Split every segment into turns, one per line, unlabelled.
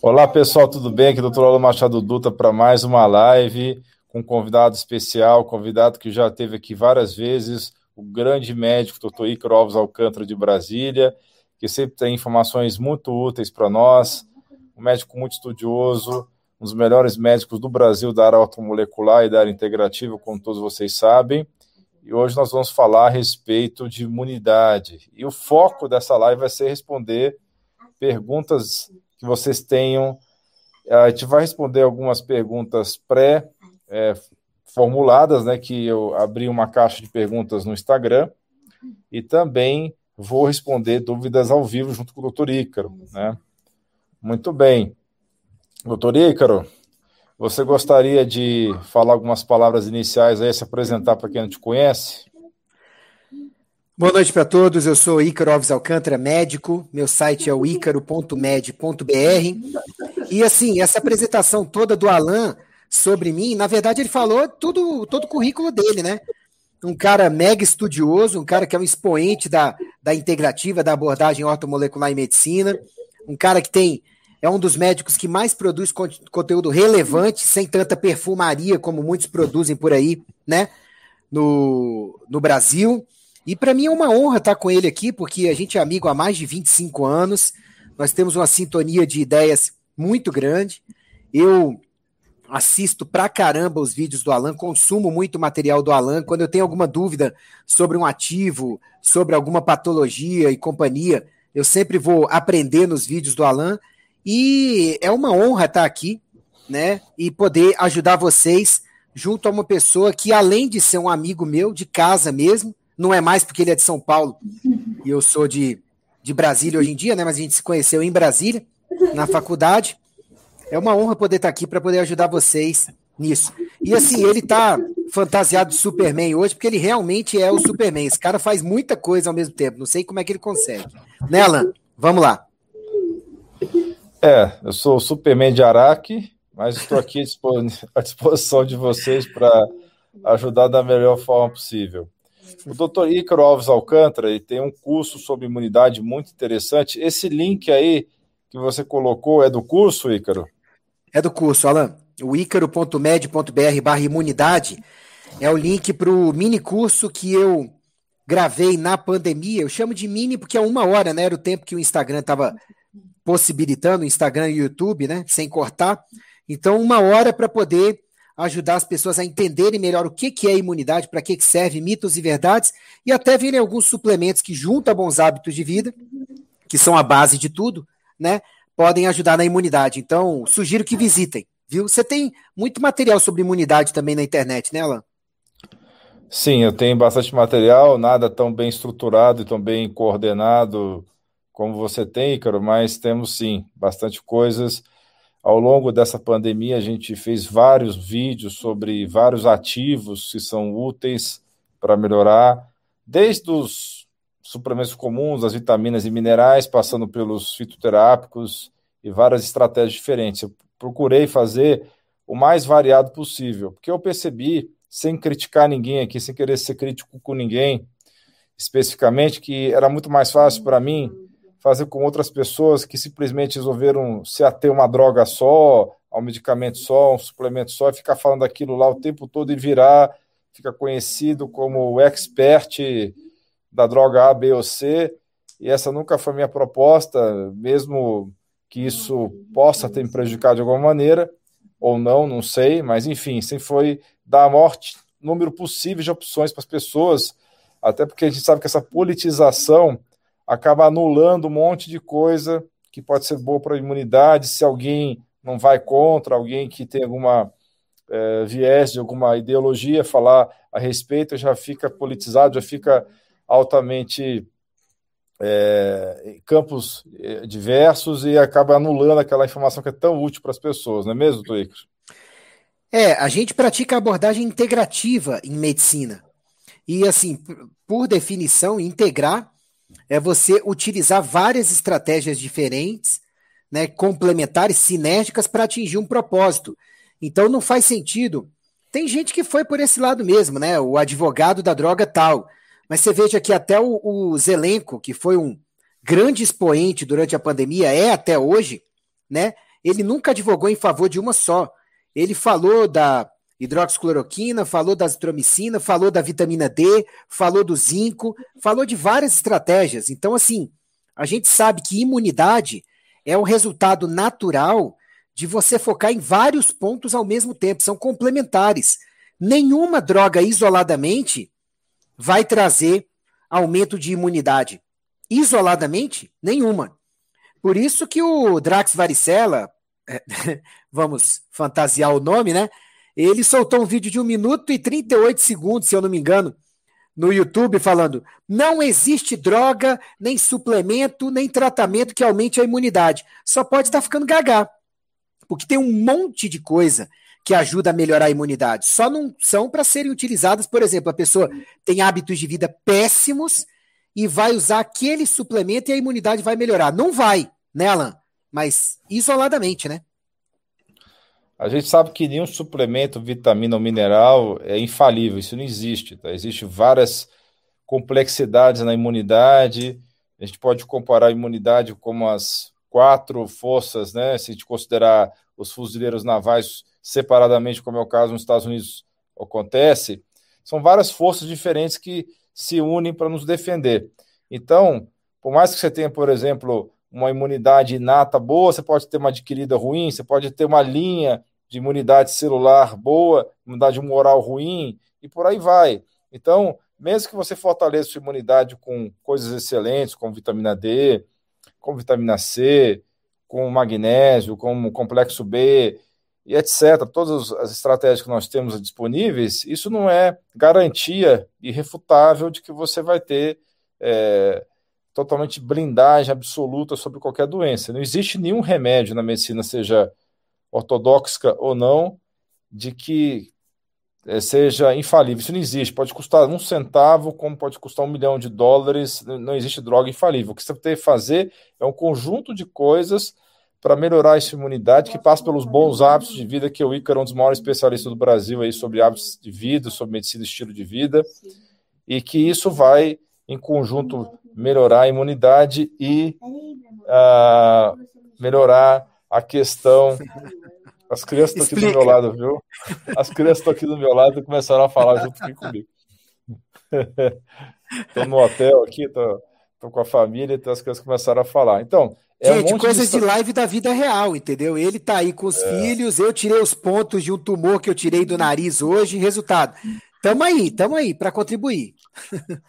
Olá pessoal, tudo bem? Aqui é o Dr. Paulo Machado Dutra para mais uma live com um convidado especial, convidado que já esteve aqui várias vezes, o grande médico Dr. Icaro Alves Alcântara de Brasília, que sempre tem informações muito úteis para nós, um médico muito estudioso, um dos melhores médicos do Brasil da área automolecular e da área integrativa, como todos vocês sabem. E hoje nós vamos falar a respeito de imunidade. E o foco dessa live vai ser responder perguntas que vocês tenham. A gente vai responder algumas perguntas pré-formuladas, né? Que eu abri uma caixa de perguntas no Instagram e também vou responder dúvidas ao vivo junto com o doutor Ícaro, né? Muito bem. Doutor Ícaro, você gostaria de falar algumas palavras iniciais aí, se apresentar para quem não te conhece?
Boa noite para todos, eu sou Ícaro Alves Alcântara, médico, meu site é o ícaro.med.br e assim, essa apresentação toda do Alan sobre mim, na verdade ele falou tudo, todo o currículo dele, né? Um cara mega estudioso, um cara que é um expoente da, da integrativa, da abordagem ortomolecular em medicina, um cara que tem é um dos médicos que mais produz conteúdo relevante, sem tanta perfumaria como muitos produzem por aí, né? No, no Brasil. E para mim é uma honra estar com ele aqui, porque a gente é amigo há mais de 25 anos, nós temos uma sintonia de ideias muito grande. Eu assisto pra caramba os vídeos do Alan, consumo muito material do Alan. Quando eu tenho alguma dúvida sobre um ativo, sobre alguma patologia e companhia, eu sempre vou aprender nos vídeos do Alan. E é uma honra estar aqui, né? E poder ajudar vocês junto a uma pessoa que, além de ser um amigo meu, de casa mesmo, não é mais porque ele é de São Paulo e eu sou de, de Brasília hoje em dia, né? Mas a gente se conheceu em Brasília, na faculdade. É uma honra poder estar aqui para poder ajudar vocês nisso. E assim, ele tá fantasiado de Superman hoje, porque ele realmente é o Superman. Esse cara faz muita coisa ao mesmo tempo. Não sei como é que ele consegue. Né, Alan? Vamos lá.
É, eu sou o Superman de Araque, mas estou aqui à disposição de vocês para ajudar da melhor forma possível. O doutor Ícaro Alves Alcântara ele tem um curso sobre imunidade muito interessante. Esse link aí que você colocou é do curso, Ícaro?
É do curso, Alan. O ícaro.med.br barra imunidade é o link para o mini curso que eu gravei na pandemia. Eu chamo de mini porque é uma hora, né? Era o tempo que o Instagram estava possibilitando, o Instagram e o YouTube, né? Sem cortar. Então, uma hora para poder ajudar as pessoas a entenderem melhor o que, que é imunidade, para que, que serve, mitos e verdades, e até virem alguns suplementos que, junto a bons hábitos de vida, que são a base de tudo, né, podem ajudar na imunidade. Então, sugiro que visitem, viu? Você tem muito material sobre imunidade também na internet, né, Alan?
Sim, eu tenho bastante material, nada tão bem estruturado e tão bem coordenado como você tem, Ícaro, mas temos sim bastante coisas ao longo dessa pandemia, a gente fez vários vídeos sobre vários ativos que são úteis para melhorar, desde os suplementos comuns, as vitaminas e minerais, passando pelos fitoterápicos e várias estratégias diferentes. Eu procurei fazer o mais variado possível, porque eu percebi, sem criticar ninguém aqui, sem querer ser crítico com ninguém, especificamente, que era muito mais fácil para mim fazer com outras pessoas que simplesmente resolveram se ater uma droga só, a um medicamento só, um suplemento só, e ficar falando aquilo lá o tempo todo e virar, fica conhecido como o expert da droga A, B ou C, e essa nunca foi minha proposta, mesmo que isso possa ter me prejudicado de alguma maneira, ou não, não sei, mas enfim, sempre foi dar a maior número possível de opções para as pessoas, até porque a gente sabe que essa politização acaba anulando um monte de coisa que pode ser boa para a imunidade, se alguém não vai contra, alguém que tem alguma é, viés de alguma ideologia falar a respeito, já fica politizado, já fica altamente é, em campos é, diversos e acaba anulando aquela informação que é tão útil para as pessoas, não é mesmo, Tuícaro?
É, a gente pratica abordagem integrativa em medicina. E, assim, por definição, integrar é você utilizar várias estratégias diferentes, né, complementares, sinérgicas para atingir um propósito. Então não faz sentido. Tem gente que foi por esse lado mesmo, né? O advogado da droga tal. Mas você veja que até o, o Zelenko, que foi um grande expoente durante a pandemia, é até hoje, né? ele nunca advogou em favor de uma só. Ele falou da hidroxicloroquina, falou da azitromicina, falou da vitamina D, falou do zinco, falou de várias estratégias. Então, assim, a gente sabe que imunidade é o resultado natural de você focar em vários pontos ao mesmo tempo, são complementares. Nenhuma droga isoladamente vai trazer aumento de imunidade. Isoladamente, nenhuma. Por isso que o Drax Varicella, vamos fantasiar o nome, né? Ele soltou um vídeo de 1 minuto e 38 segundos, se eu não me engano, no YouTube, falando: não existe droga, nem suplemento, nem tratamento que aumente a imunidade. Só pode estar ficando gaga. Porque tem um monte de coisa que ajuda a melhorar a imunidade. Só não são para serem utilizadas, por exemplo, a pessoa tem hábitos de vida péssimos e vai usar aquele suplemento e a imunidade vai melhorar. Não vai, né, Alan? Mas isoladamente, né?
A gente sabe que nenhum suplemento, vitamina ou mineral é infalível, isso não existe. Tá? Existem várias complexidades na imunidade. A gente pode comparar a imunidade como as quatro forças, né? Se a gente considerar os fuzileiros navais separadamente, como é o caso nos Estados Unidos acontece, são várias forças diferentes que se unem para nos defender. Então, por mais que você tenha, por exemplo, uma imunidade inata boa, você pode ter uma adquirida ruim, você pode ter uma linha de imunidade celular boa, imunidade moral ruim, e por aí vai. Então, mesmo que você fortaleça sua imunidade com coisas excelentes, como vitamina D, com vitamina C, com magnésio, com complexo B, e etc., todas as estratégias que nós temos disponíveis, isso não é garantia irrefutável de que você vai ter é, totalmente blindagem absoluta sobre qualquer doença. Não existe nenhum remédio na medicina, seja ortodoxa ou não, de que é, seja infalível. Isso não existe. Pode custar um centavo, como pode custar um milhão de dólares. Não existe droga infalível. O que você tem que fazer é um conjunto de coisas para melhorar essa imunidade, que passa pelos bons hábitos de vida, que o Ícaro é um dos maiores especialistas do Brasil aí sobre hábitos de vida, sobre medicina e estilo de vida, e que isso vai, em conjunto, melhorar a imunidade e uh, melhorar a questão. As crianças estão aqui do meu lado, viu? As crianças estão aqui do meu lado e começaram a falar junto aqui comigo. Estou no hotel aqui, estou com a família, então as crianças começaram a falar. Então,
é Gente, um coisas de... de... live da vida real, entendeu? Ele tá aí com os é. filhos, eu tirei os pontos de um tumor que eu tirei do nariz hoje, resultado. Tamo aí, tamo aí para contribuir.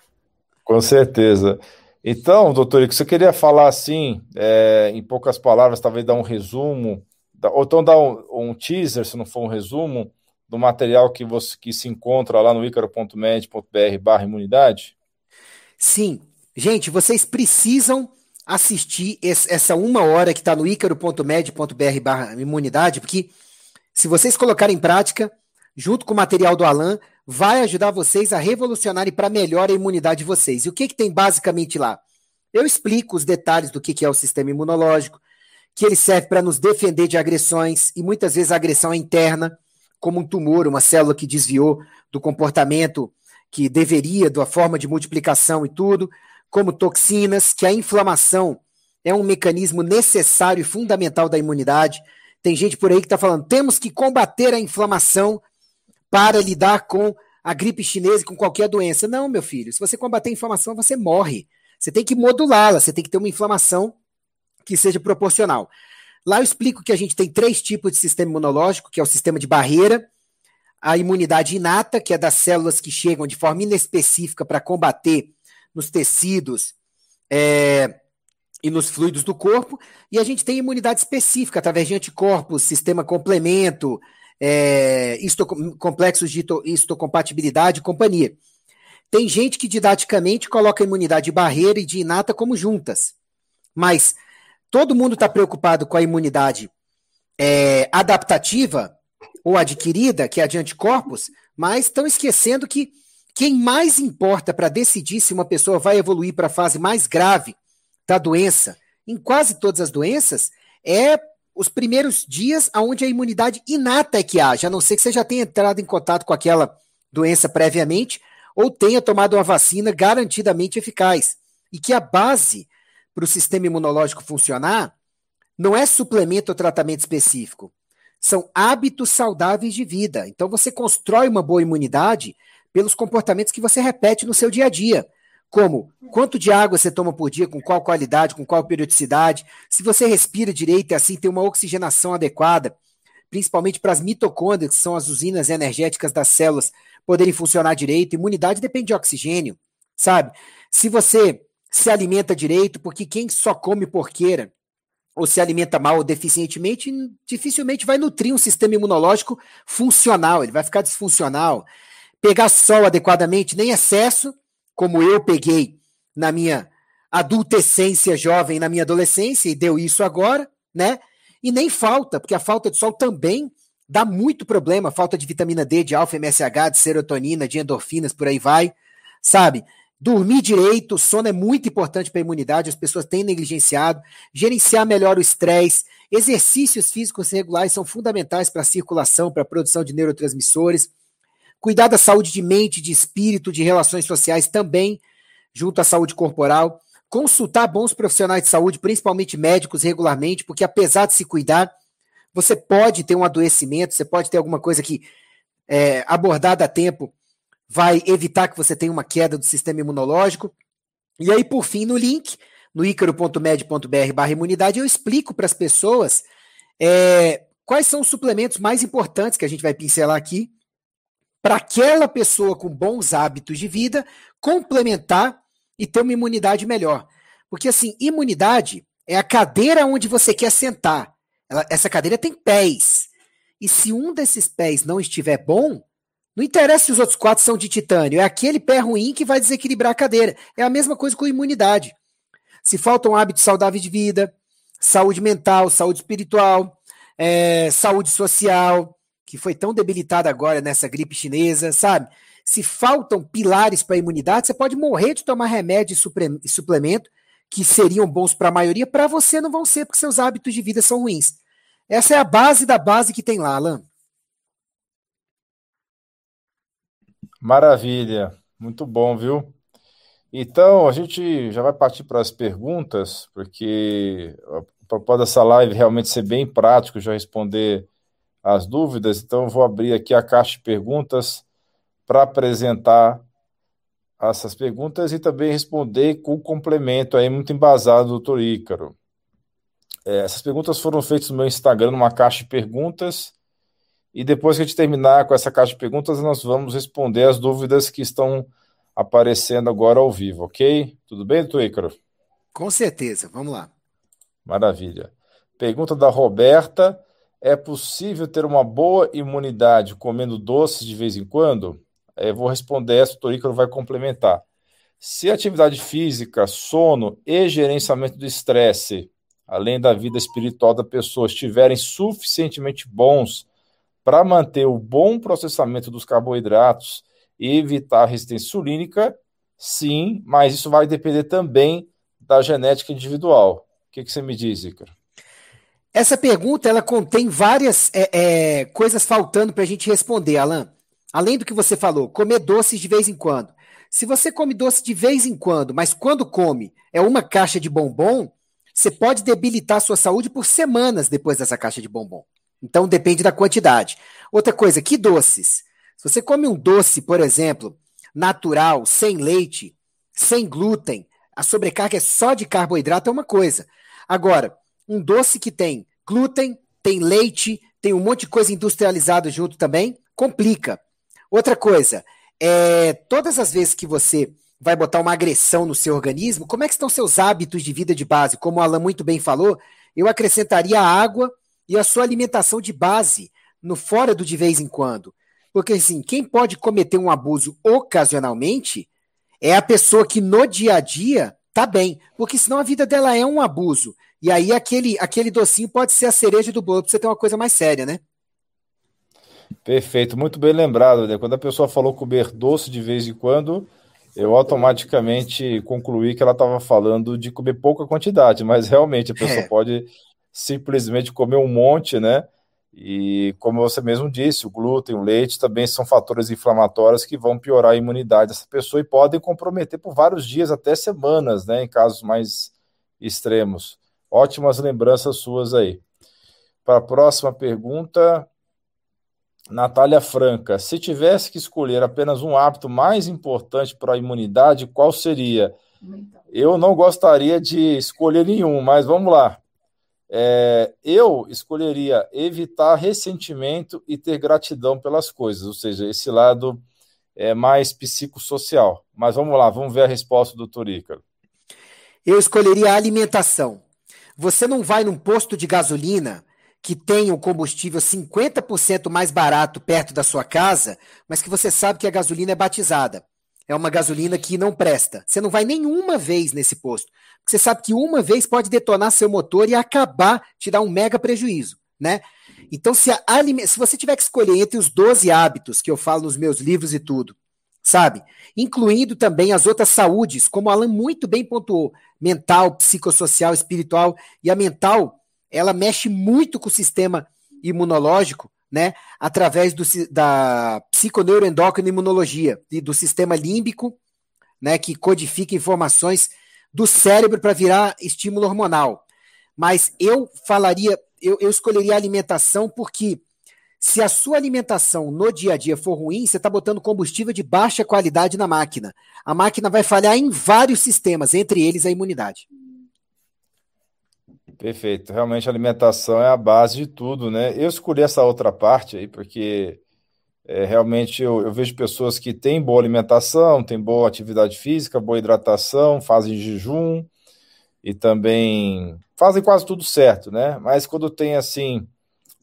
Com certeza. Então, doutor, que você queria falar assim, é, em poucas palavras, talvez dar um resumo, ou então dar um, um, teaser, se não for um resumo, do material que, você, que se encontra lá no icaro.med.br barra imunidade?
Sim. Gente, vocês precisam assistir esse, essa uma hora que está no icaro.med.br barra imunidade, porque se vocês colocarem em prática, junto com o material do Alan, vai ajudar vocês a revolucionarem para melhor a imunidade de vocês. E o que, que tem basicamente lá? Eu explico os detalhes do que, que é o sistema imunológico, que ele serve para nos defender de agressões, e muitas vezes a agressão é interna, como um tumor, uma célula que desviou do comportamento que deveria, da forma de multiplicação e tudo, como toxinas, que a inflamação é um mecanismo necessário e fundamental da imunidade. Tem gente por aí que está falando, temos que combater a inflamação para lidar com a gripe chinesa e com qualquer doença. Não, meu filho, se você combater a inflamação, você morre. Você tem que modulá-la, você tem que ter uma inflamação que seja proporcional. Lá eu explico que a gente tem três tipos de sistema imunológico, que é o sistema de barreira, a imunidade inata, que é das células que chegam de forma inespecífica para combater nos tecidos é, e nos fluidos do corpo, e a gente tem imunidade específica através de anticorpos, sistema complemento, é, complexos de histocompatibilidade e companhia. Tem gente que didaticamente coloca imunidade de barreira e de inata como juntas. Mas todo mundo está preocupado com a imunidade é, adaptativa ou adquirida, que é a de anticorpos, mas estão esquecendo que quem mais importa para decidir se uma pessoa vai evoluir para a fase mais grave da doença, em quase todas as doenças, é os primeiros dias onde a imunidade inata é que age, a não ser que você já tenha entrado em contato com aquela doença previamente ou tenha tomado uma vacina garantidamente eficaz. E que a base para o sistema imunológico funcionar não é suplemento ou tratamento específico. São hábitos saudáveis de vida. Então você constrói uma boa imunidade pelos comportamentos que você repete no seu dia a dia. Como quanto de água você toma por dia, com qual qualidade, com qual periodicidade, se você respira direito e assim tem uma oxigenação adequada, principalmente para as mitocôndrias, que são as usinas energéticas das células, poderem funcionar direito. Imunidade depende de oxigênio, sabe? Se você se alimenta direito, porque quem só come porqueira ou se alimenta mal ou deficientemente, dificilmente vai nutrir um sistema imunológico funcional, ele vai ficar disfuncional. Pegar sol adequadamente, nem excesso, como eu peguei na minha adultescência jovem, na minha adolescência, e deu isso agora, né? E nem falta, porque a falta de sol também dá muito problema, falta de vitamina D, de alfa, MSH, de serotonina, de endorfinas, por aí vai, sabe? Dormir direito, sono é muito importante para a imunidade, as pessoas têm negligenciado, gerenciar melhor o estresse, exercícios físicos regulares são fundamentais para a circulação, para a produção de neurotransmissores, Cuidar da saúde de mente, de espírito, de relações sociais também, junto à saúde corporal. Consultar bons profissionais de saúde, principalmente médicos, regularmente, porque apesar de se cuidar, você pode ter um adoecimento, você pode ter alguma coisa que, é, abordada a tempo, vai evitar que você tenha uma queda do sistema imunológico. E aí, por fim, no link, no icaro.med.br barra imunidade, eu explico para as pessoas é, quais são os suplementos mais importantes que a gente vai pincelar aqui para aquela pessoa com bons hábitos de vida complementar e ter uma imunidade melhor. Porque assim, imunidade é a cadeira onde você quer sentar. Ela, essa cadeira tem pés. E se um desses pés não estiver bom, não interessa se os outros quatro são de titânio, é aquele pé ruim que vai desequilibrar a cadeira. É a mesma coisa com imunidade. Se faltam hábitos saudáveis de vida, saúde mental, saúde espiritual, é, saúde social, que foi tão debilitada agora nessa gripe chinesa, sabe? Se faltam pilares para a imunidade, você pode morrer de tomar remédio e suplemento que seriam bons para a maioria, para você não vão ser, porque seus hábitos de vida são ruins. Essa é a base da base que tem lá, Alan.
Maravilha, muito bom, viu? Então, a gente já vai partir para as perguntas, porque a propósito dessa live realmente ser bem prático, já responder as dúvidas, então eu vou abrir aqui a caixa de perguntas para apresentar essas perguntas e também responder com o complemento aí muito embasado, doutor Ícaro. É, essas perguntas foram feitas no meu Instagram, numa caixa de perguntas, e depois que a gente terminar com essa caixa de perguntas, nós vamos responder as dúvidas que estão aparecendo agora ao vivo, ok? Tudo bem, doutor Ícaro?
Com certeza, vamos lá.
Maravilha. Pergunta da Roberta. É possível ter uma boa imunidade comendo doces de vez em quando? Eu vou responder essa, o Torícaro vai complementar. Se atividade física, sono e gerenciamento do estresse, além da vida espiritual da pessoa, estiverem suficientemente bons para manter o bom processamento dos carboidratos e evitar a resistência insulínica, sim, mas isso vai depender também da genética individual. O que, que você me diz, Ícaro?
Essa pergunta ela contém várias é, é, coisas faltando para a gente responder, Alan. Além do que você falou, comer doces de vez em quando. Se você come doce de vez em quando, mas quando come é uma caixa de bombom, você pode debilitar sua saúde por semanas depois dessa caixa de bombom. Então depende da quantidade. Outra coisa, que doces? Se você come um doce, por exemplo, natural, sem leite, sem glúten, a sobrecarga é só de carboidrato é uma coisa. Agora, um doce que tem glúten, tem leite, tem um monte de coisa industrializada junto também, complica. Outra coisa, é, todas as vezes que você vai botar uma agressão no seu organismo, como é que estão seus hábitos de vida de base? Como o Alan muito bem falou, eu acrescentaria água e a sua alimentação de base no fora do de vez em quando. Porque assim, quem pode cometer um abuso ocasionalmente é a pessoa que no dia a dia tá bem, porque senão a vida dela é um abuso. E aí aquele, aquele docinho pode ser a cereja do bolo para você ter uma coisa mais séria, né?
Perfeito, muito bem lembrado. Né? Quando a pessoa falou comer doce de vez em quando, eu automaticamente concluí que ela estava falando de comer pouca quantidade, mas realmente a pessoa é. pode simplesmente comer um monte, né? E como você mesmo disse, o glúten, o leite também são fatores inflamatórios que vão piorar a imunidade dessa pessoa e podem comprometer por vários dias, até semanas, né? Em casos mais extremos. Ótimas lembranças suas aí. Para a próxima pergunta, Natália Franca. Se tivesse que escolher apenas um hábito mais importante para a imunidade, qual seria? Eu não gostaria de escolher nenhum, mas vamos lá. É, eu escolheria evitar ressentimento e ter gratidão pelas coisas, ou seja, esse lado é mais psicossocial. Mas vamos lá, vamos ver a resposta do doutor Ícaro.
Eu escolheria a alimentação. Você não vai num posto de gasolina que tem um combustível 50% mais barato perto da sua casa, mas que você sabe que a gasolina é batizada. É uma gasolina que não presta. Você não vai nenhuma vez nesse posto. Você sabe que uma vez pode detonar seu motor e acabar, te dar um mega prejuízo, né? Então, se, a, se você tiver que escolher entre os 12 hábitos que eu falo nos meus livros e tudo, sabe? Incluindo também as outras saúdes, como Alan muito bem pontuou, mental, psicossocial, espiritual, e a mental ela mexe muito com o sistema imunológico, né? Através do, da psiconeuroendócrina imunologia e do sistema límbico, né? Que codifica informações do cérebro para virar estímulo hormonal. Mas eu falaria, eu, eu escolheria a alimentação porque se a sua alimentação no dia a dia for ruim, você está botando combustível de baixa qualidade na máquina. A máquina vai falhar em vários sistemas, entre eles a imunidade.
Perfeito. Realmente a alimentação é a base de tudo, né? Eu escolhi essa outra parte aí porque é, realmente eu, eu, vejo pessoas que têm boa alimentação, têm boa atividade física, boa hidratação, fazem jejum e também fazem quase tudo certo, né? Mas quando tem assim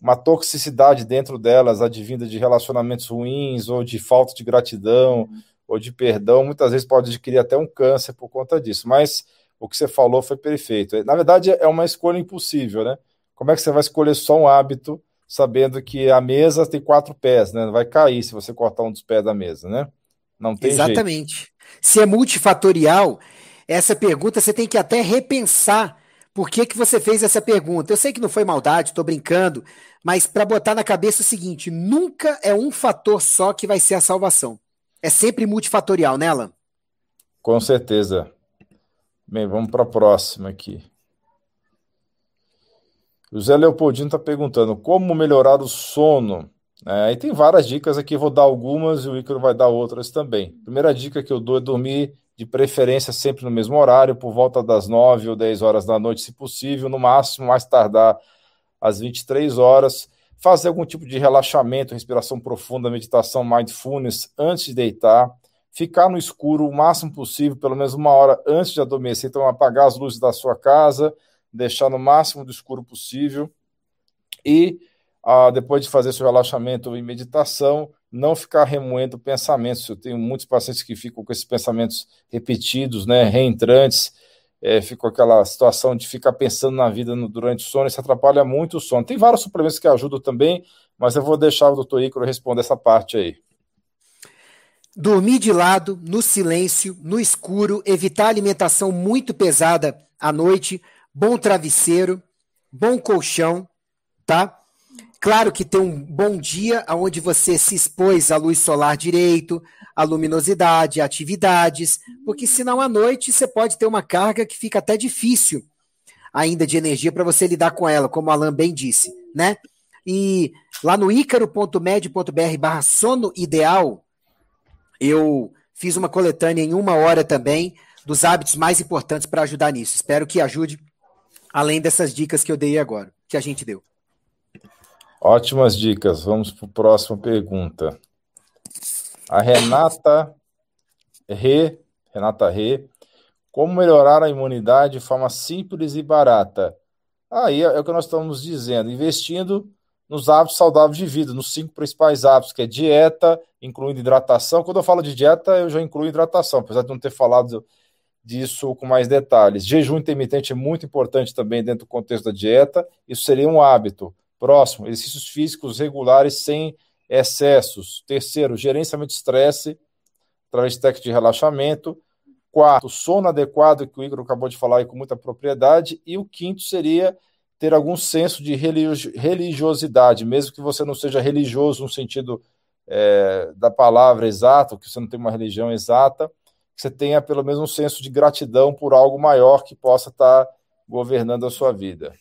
uma toxicidade dentro delas, advinda de relacionamentos ruins ou de falta de gratidão ou de perdão, muitas vezes pode adquirir até um câncer por conta disso. Mas o que você falou foi perfeito. Na verdade, é uma escolha impossível, né? Como é que você vai escolher só um hábito sabendo que a mesa tem quatro pés, né? Vai cair se você cortar um dos pés da mesa, né?
Não tem Exatamente. Jeito. Se é multifatorial, essa pergunta você tem que até repensar por que, que você fez essa pergunta. Eu sei que não foi maldade, estou brincando, mas para botar na cabeça o seguinte: nunca é um fator só que vai ser a salvação. É sempre multifatorial, né, Alan?
Com certeza. Bem, vamos para a próxima aqui. O Zé Leopoldino está perguntando como melhorar o sono. É, aí tem várias dicas aqui, vou dar algumas e o Ícaro vai dar outras também. Primeira dica que eu dou é dormir de preferência sempre no mesmo horário, por volta das 9 ou 10 horas da noite, se possível, no máximo, mais tardar às 23 horas. Fazer algum tipo de relaxamento, respiração profunda, meditação, mindfulness antes de deitar ficar no escuro o máximo possível, pelo menos uma hora antes de adormecer. Então, apagar as luzes da sua casa, deixar no máximo do escuro possível. E ah, depois de fazer seu relaxamento e meditação, não ficar remoendo pensamentos. Eu tenho muitos pacientes que ficam com esses pensamentos repetidos, né, reentrantes, é, ficam aquela situação de ficar pensando na vida no, durante o sono, isso atrapalha muito o sono. Tem vários suplementos que ajudam também, mas eu vou deixar o doutor Ícaro responder essa parte aí.
Dormir de lado, no silêncio, no escuro, evitar alimentação muito pesada à noite, bom travesseiro, bom colchão, tá? Claro que tem um bom dia onde você se expôs à luz solar direito, à luminosidade, atividades, porque senão à noite você pode ter uma carga que fica até difícil ainda de energia para você lidar com ela, como o Alan bem disse, né? E lá no ícaro.med.br barra sono ideal, eu fiz uma coletânea em uma hora também dos hábitos mais importantes para ajudar nisso. Espero que ajude, além dessas dicas que eu dei agora, que a gente deu.
Ótimas dicas. Vamos para a próxima pergunta. A Renata Rê, Renata Rê, como melhorar a imunidade de forma simples e barata? Aí é o que nós estamos dizendo, investindo nos hábitos saudáveis de vida, nos cinco principais hábitos, que é dieta, incluindo hidratação. Quando eu falo de dieta, eu já incluo hidratação, apesar de não ter falado disso com mais detalhes. Jejum intermitente é muito importante também dentro do contexto da dieta. Isso seria um hábito. Próximo, exercícios físicos regulares sem excessos. Terceiro, gerenciamento de estresse através de técnicas de relaxamento. Quarto, sono adequado, que o Igor acabou de falar aí com muita propriedade. E o quinto seria ter algum senso de religiosidade, mesmo que você não seja religioso no sentido é, da palavra exata, que você não tem uma religião exata, que você tenha pelo menos um senso de gratidão por algo maior que possa estar governando a sua vida.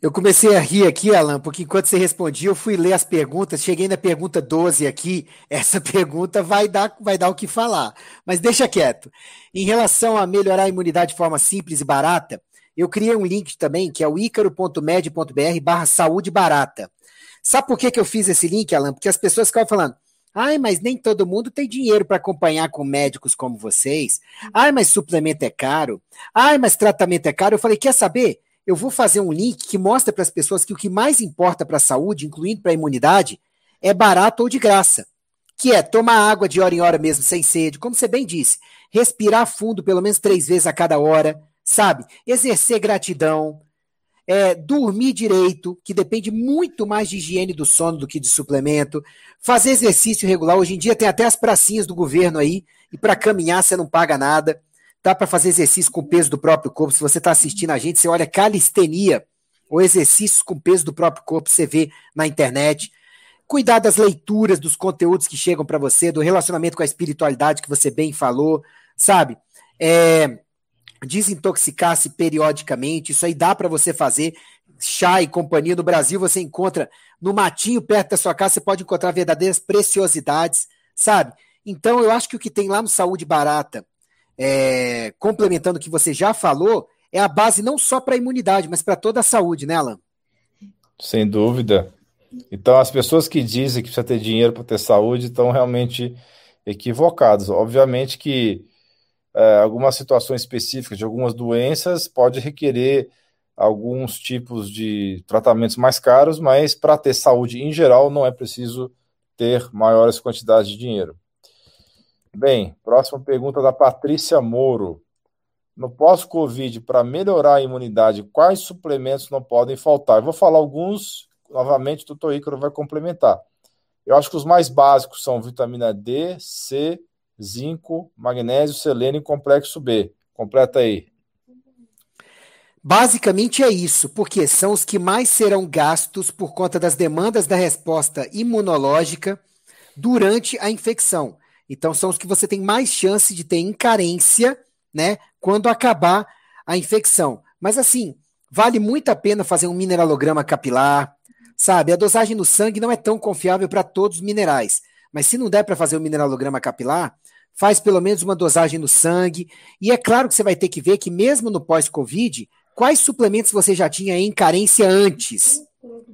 Eu comecei a rir aqui, Alan, porque enquanto você respondia, eu fui ler as perguntas, cheguei na pergunta 12 aqui. Essa pergunta vai dar, vai dar o que falar, mas deixa quieto. Em relação a melhorar a imunidade de forma simples e barata, eu criei um link também, que é o icaro.med.br barra saúde barata. Sabe por que, que eu fiz esse link, Alan? Porque as pessoas ficavam falando, ai, mas nem todo mundo tem dinheiro para acompanhar com médicos como vocês. Ai, mas suplemento é caro. Ai, mas tratamento é caro. Eu falei, quer saber? eu vou fazer um link que mostra para as pessoas que o que mais importa para a saúde, incluindo para a imunidade, é barato ou de graça. Que é tomar água de hora em hora mesmo, sem sede, como você bem disse, respirar fundo pelo menos três vezes a cada hora, sabe? Exercer gratidão, é, dormir direito, que depende muito mais de higiene do sono do que de suplemento, fazer exercício regular. Hoje em dia tem até as pracinhas do governo aí, e para caminhar você não paga nada. Dá para fazer exercício com peso do próprio corpo. Se você está assistindo a gente, você olha calistenia ou exercícios com peso do próprio corpo, você vê na internet. Cuidar das leituras, dos conteúdos que chegam para você, do relacionamento com a espiritualidade que você bem falou, sabe? É, desintoxicar-se periodicamente, isso aí dá para você fazer. Chá e companhia no Brasil você encontra no matinho perto da sua casa, você pode encontrar verdadeiras preciosidades, sabe? Então eu acho que o que tem lá no Saúde Barata é, complementando o que você já falou, é a base não só para a imunidade, mas para toda a saúde, né, Alan?
Sem dúvida. Então, as pessoas que dizem que precisa ter dinheiro para ter saúde estão realmente equivocados. Obviamente que é, algumas situações específicas de algumas doenças pode requerer alguns tipos de tratamentos mais caros, mas para ter saúde em geral não é preciso ter maiores quantidades de dinheiro. Bem, próxima pergunta da Patrícia Moro. No pós-Covid, para melhorar a imunidade, quais suplementos não podem faltar? Eu vou falar alguns, novamente, o doutor Ícaro vai complementar. Eu acho que os mais básicos são vitamina D, C, zinco, magnésio, selênio e complexo B. Completa aí.
Basicamente é isso, porque são os que mais serão gastos por conta das demandas da resposta imunológica durante a infecção. Então são os que você tem mais chance de ter incarência, né, quando acabar a infecção. Mas assim, vale muito a pena fazer um mineralograma capilar, sabe? A dosagem no sangue não é tão confiável para todos os minerais, mas se não der para fazer o mineralograma capilar, faz pelo menos uma dosagem no sangue. E é claro que você vai ter que ver que mesmo no pós-COVID, quais suplementos você já tinha em carência antes,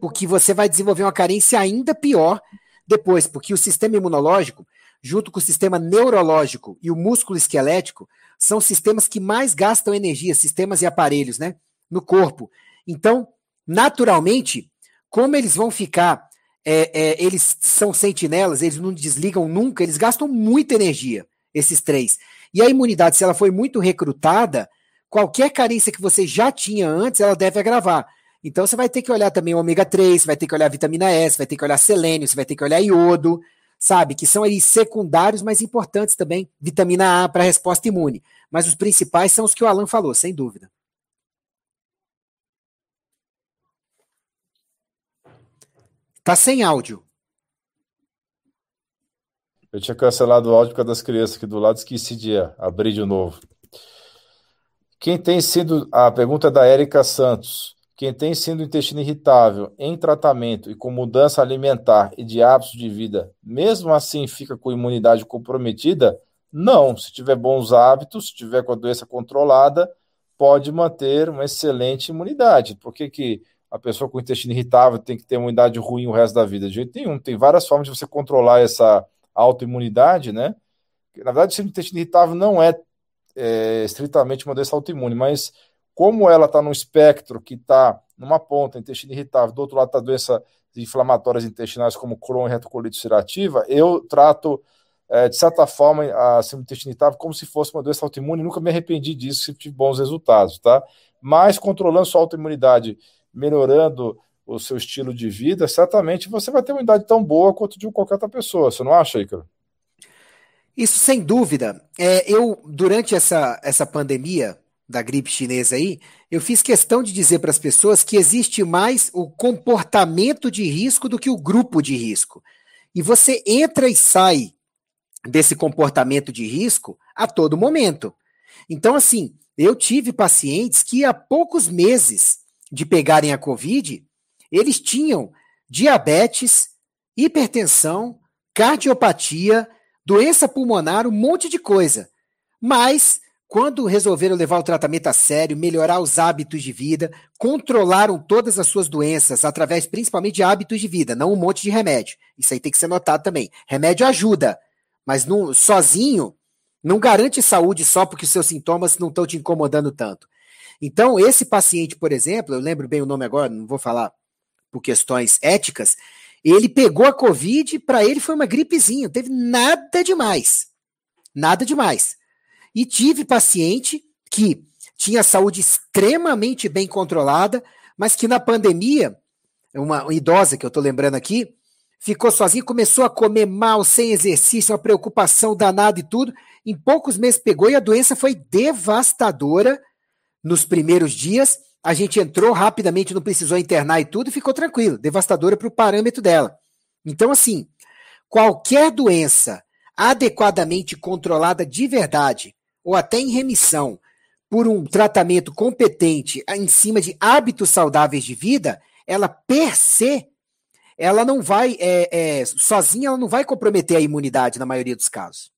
porque você vai desenvolver uma carência ainda pior depois, porque o sistema imunológico junto com o sistema neurológico e o músculo esquelético, são sistemas que mais gastam energia, sistemas e aparelhos, né, no corpo. Então, naturalmente, como eles vão ficar, é, é, eles são sentinelas, eles não desligam nunca, eles gastam muita energia, esses três. E a imunidade, se ela foi muito recrutada, qualquer carência que você já tinha antes, ela deve agravar. Então você vai ter que olhar também o ômega 3, vai ter que olhar vitamina S, vai ter que olhar selênio, você vai ter que olhar iodo, sabe? Que são aí secundários, mas importantes também, vitamina A para resposta imune. Mas os principais são os que o Alan falou, sem dúvida. Tá sem áudio.
Eu tinha cancelado o áudio por causa das crianças aqui do lado, esqueci de abrir de novo. Quem tem sido. A pergunta é da Érica Santos. Quem tem sido intestino irritável em tratamento e com mudança alimentar e de hábitos de vida, mesmo assim fica com imunidade comprometida? Não. Se tiver bons hábitos, se tiver com a doença controlada, pode manter uma excelente imunidade. Por que, que a pessoa com intestino irritável tem que ter uma imunidade ruim o resto da vida? De jeito nenhum. Tem várias formas de você controlar essa autoimunidade, né? Na verdade, o intestino irritável não é, é estritamente uma doença autoimune, mas como ela está no espectro que está numa ponta, intestino irritável, do outro lado está doença inflamatórias intestinais como Crohn e retocolite ulcerativa, eu trato, é, de certa forma, a síndrome intestino irritável como se fosse uma doença autoimune, nunca me arrependi disso, sempre tive bons resultados, tá? Mas controlando sua autoimunidade, melhorando o seu estilo de vida, certamente você vai ter uma idade tão boa quanto de qualquer outra pessoa, você não acha, Ícaro?
Isso sem dúvida. É, eu, durante essa, essa pandemia, da gripe chinesa aí, eu fiz questão de dizer para as pessoas que existe mais o comportamento de risco do que o grupo de risco. E você entra e sai desse comportamento de risco a todo momento. Então, assim, eu tive pacientes que há poucos meses de pegarem a Covid, eles tinham diabetes, hipertensão, cardiopatia, doença pulmonar, um monte de coisa. Mas, quando resolveram levar o tratamento a sério, melhorar os hábitos de vida, controlaram todas as suas doenças através principalmente de hábitos de vida, não um monte de remédio. Isso aí tem que ser notado também. Remédio ajuda, mas não, sozinho não garante saúde só porque os seus sintomas não estão te incomodando tanto. Então, esse paciente, por exemplo, eu lembro bem o nome agora, não vou falar por questões éticas, ele pegou a Covid, para ele foi uma gripezinha, não teve nada demais. Nada demais. E tive paciente que tinha saúde extremamente bem controlada, mas que na pandemia, uma, uma idosa que eu estou lembrando aqui, ficou sozinha, começou a comer mal, sem exercício, uma preocupação danada e tudo. Em poucos meses pegou e a doença foi devastadora nos primeiros dias a gente entrou rapidamente, não precisou internar e tudo, e ficou tranquilo, devastadora para o parâmetro dela. Então, assim, qualquer doença adequadamente controlada de verdade, ou até em remissão, por um tratamento competente em cima de hábitos saudáveis de vida, ela per se, ela não vai, é, é, sozinha, ela não vai comprometer a imunidade na maioria dos casos.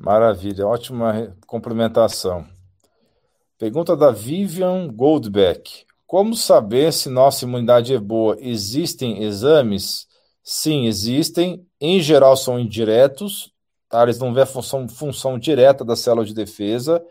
Maravilha, ótima complementação. Pergunta da Vivian Goldbeck. Como saber se nossa imunidade é boa? Existem exames? Sim, existem. Em geral, são indiretos. Tá? Eles não vê a função, função direta da célula de defesa.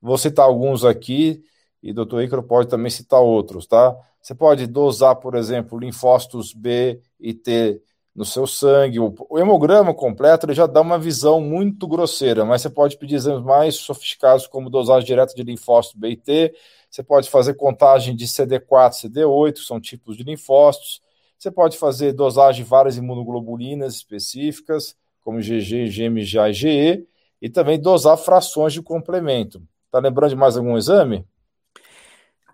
Vou citar alguns aqui e o doutor Icaro pode também citar outros, tá? Você pode dosar, por exemplo, linfócitos B e T no seu sangue. O, hemograma completo ele já dá uma visão muito grosseira, mas você pode pedir exames mais sofisticados, como dosagem direta de linfócitos B e T. Você pode fazer contagem de CD4, CD8, que são tipos de linfócitos. Você pode fazer dosagem de várias imunoglobulinas específicas, como GG, GMGA e GE, e também dosar frações de complemento. Tá lembrando de mais algum exame?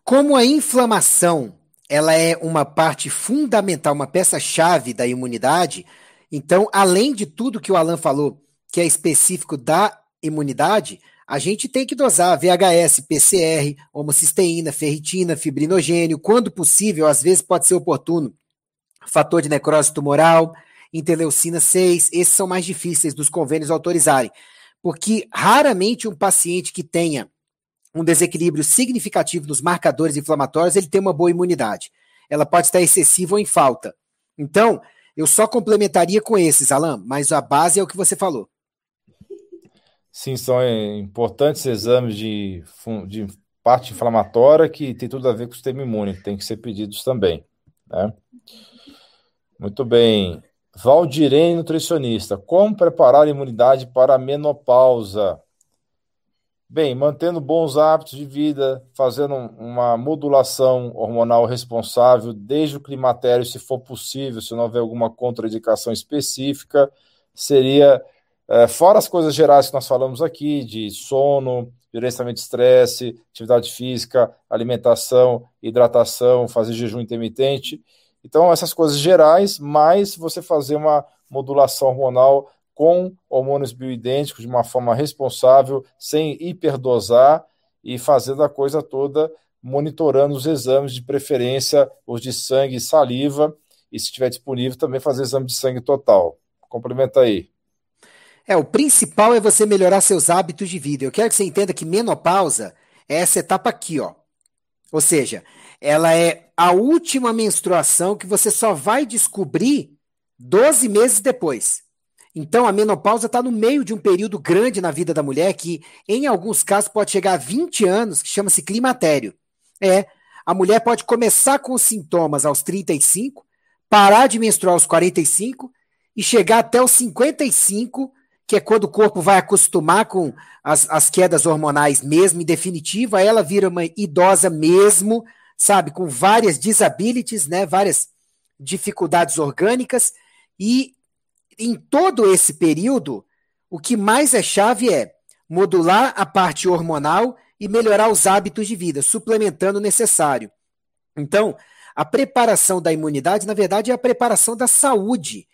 Como a inflamação ela é uma parte fundamental, uma peça-chave da imunidade. Então, além de tudo que o Alan falou, que é específico da imunidade, a gente tem que dosar VHS, PCR, homocisteína, ferritina, fibrinogênio, quando possível, às vezes pode ser oportuno, fator de necrose tumoral, interleucina 6, esses são mais difíceis dos convênios autorizarem, porque raramente um paciente que tenha um desequilíbrio significativo nos marcadores inflamatórios, ele tem uma boa imunidade. Ela pode estar excessiva ou em falta. Então, eu só complementaria com esses, Alan, mas a base é o que você falou.
Sim, são é, importantes exames de, de parte inflamatória que tem tudo a ver com o sistema imune, tem que ser pedidos também. Né? Muito bem. Valdirene, nutricionista. Como preparar a imunidade para a menopausa? Bem, mantendo bons hábitos de vida, fazendo uma modulação hormonal responsável desde o climatério, se for possível, se não houver alguma contraindicação específica, seria, é, fora as coisas gerais que nós falamos aqui, de sono, gerenciamento de estresse, atividade física, alimentação, hidratação, fazer jejum intermitente. Então, essas coisas gerais, mais você fazer uma modulação hormonal com hormônios bioidênticos de uma forma responsável, sem hiperdosar e fazendo a coisa toda monitorando os exames de preferência, os de sangue e saliva, e se estiver disponível também fazer exame de sangue total. Complementa aí.
É, o principal é você melhorar seus hábitos de vida. Eu quero que você entenda que menopausa é essa etapa aqui, ó. Ou seja, ela é a última menstruação que você só vai descobrir 12 meses depois. Então, a menopausa está no meio de um período grande na vida da mulher, que em alguns casos pode chegar a 20 anos, que chama-se climatério. É, a mulher pode começar com os sintomas aos 35, parar de menstruar aos 45 e chegar até os 55, que é quando o corpo vai acostumar com as, as quedas hormonais mesmo, em definitiva, ela vira uma idosa mesmo, sabe, com várias disabilities, né, várias dificuldades orgânicas, e em todo esse período, o que mais é chave é modular a parte hormonal e melhorar os hábitos de vida, suplementando o necessário. Então, a preparação da imunidade, na verdade, é a preparação da saúde.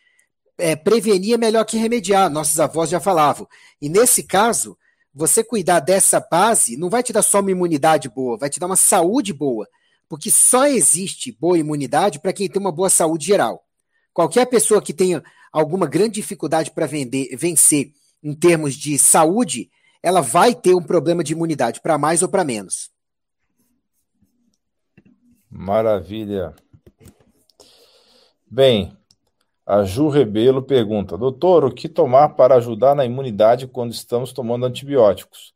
É, prevenir é melhor que remediar, nossos avós já falavam. E nesse caso, você cuidar dessa base não vai te dar só uma imunidade boa, vai te dar uma saúde boa. Porque só existe boa imunidade para quem tem uma boa saúde geral. Qualquer pessoa que tenha alguma grande dificuldade para vencer em termos de saúde, ela vai ter um problema de imunidade, para mais ou para menos.
Maravilha. Bem, a Ju Rebelo pergunta: Doutor, o que tomar para ajudar na imunidade quando estamos tomando antibióticos?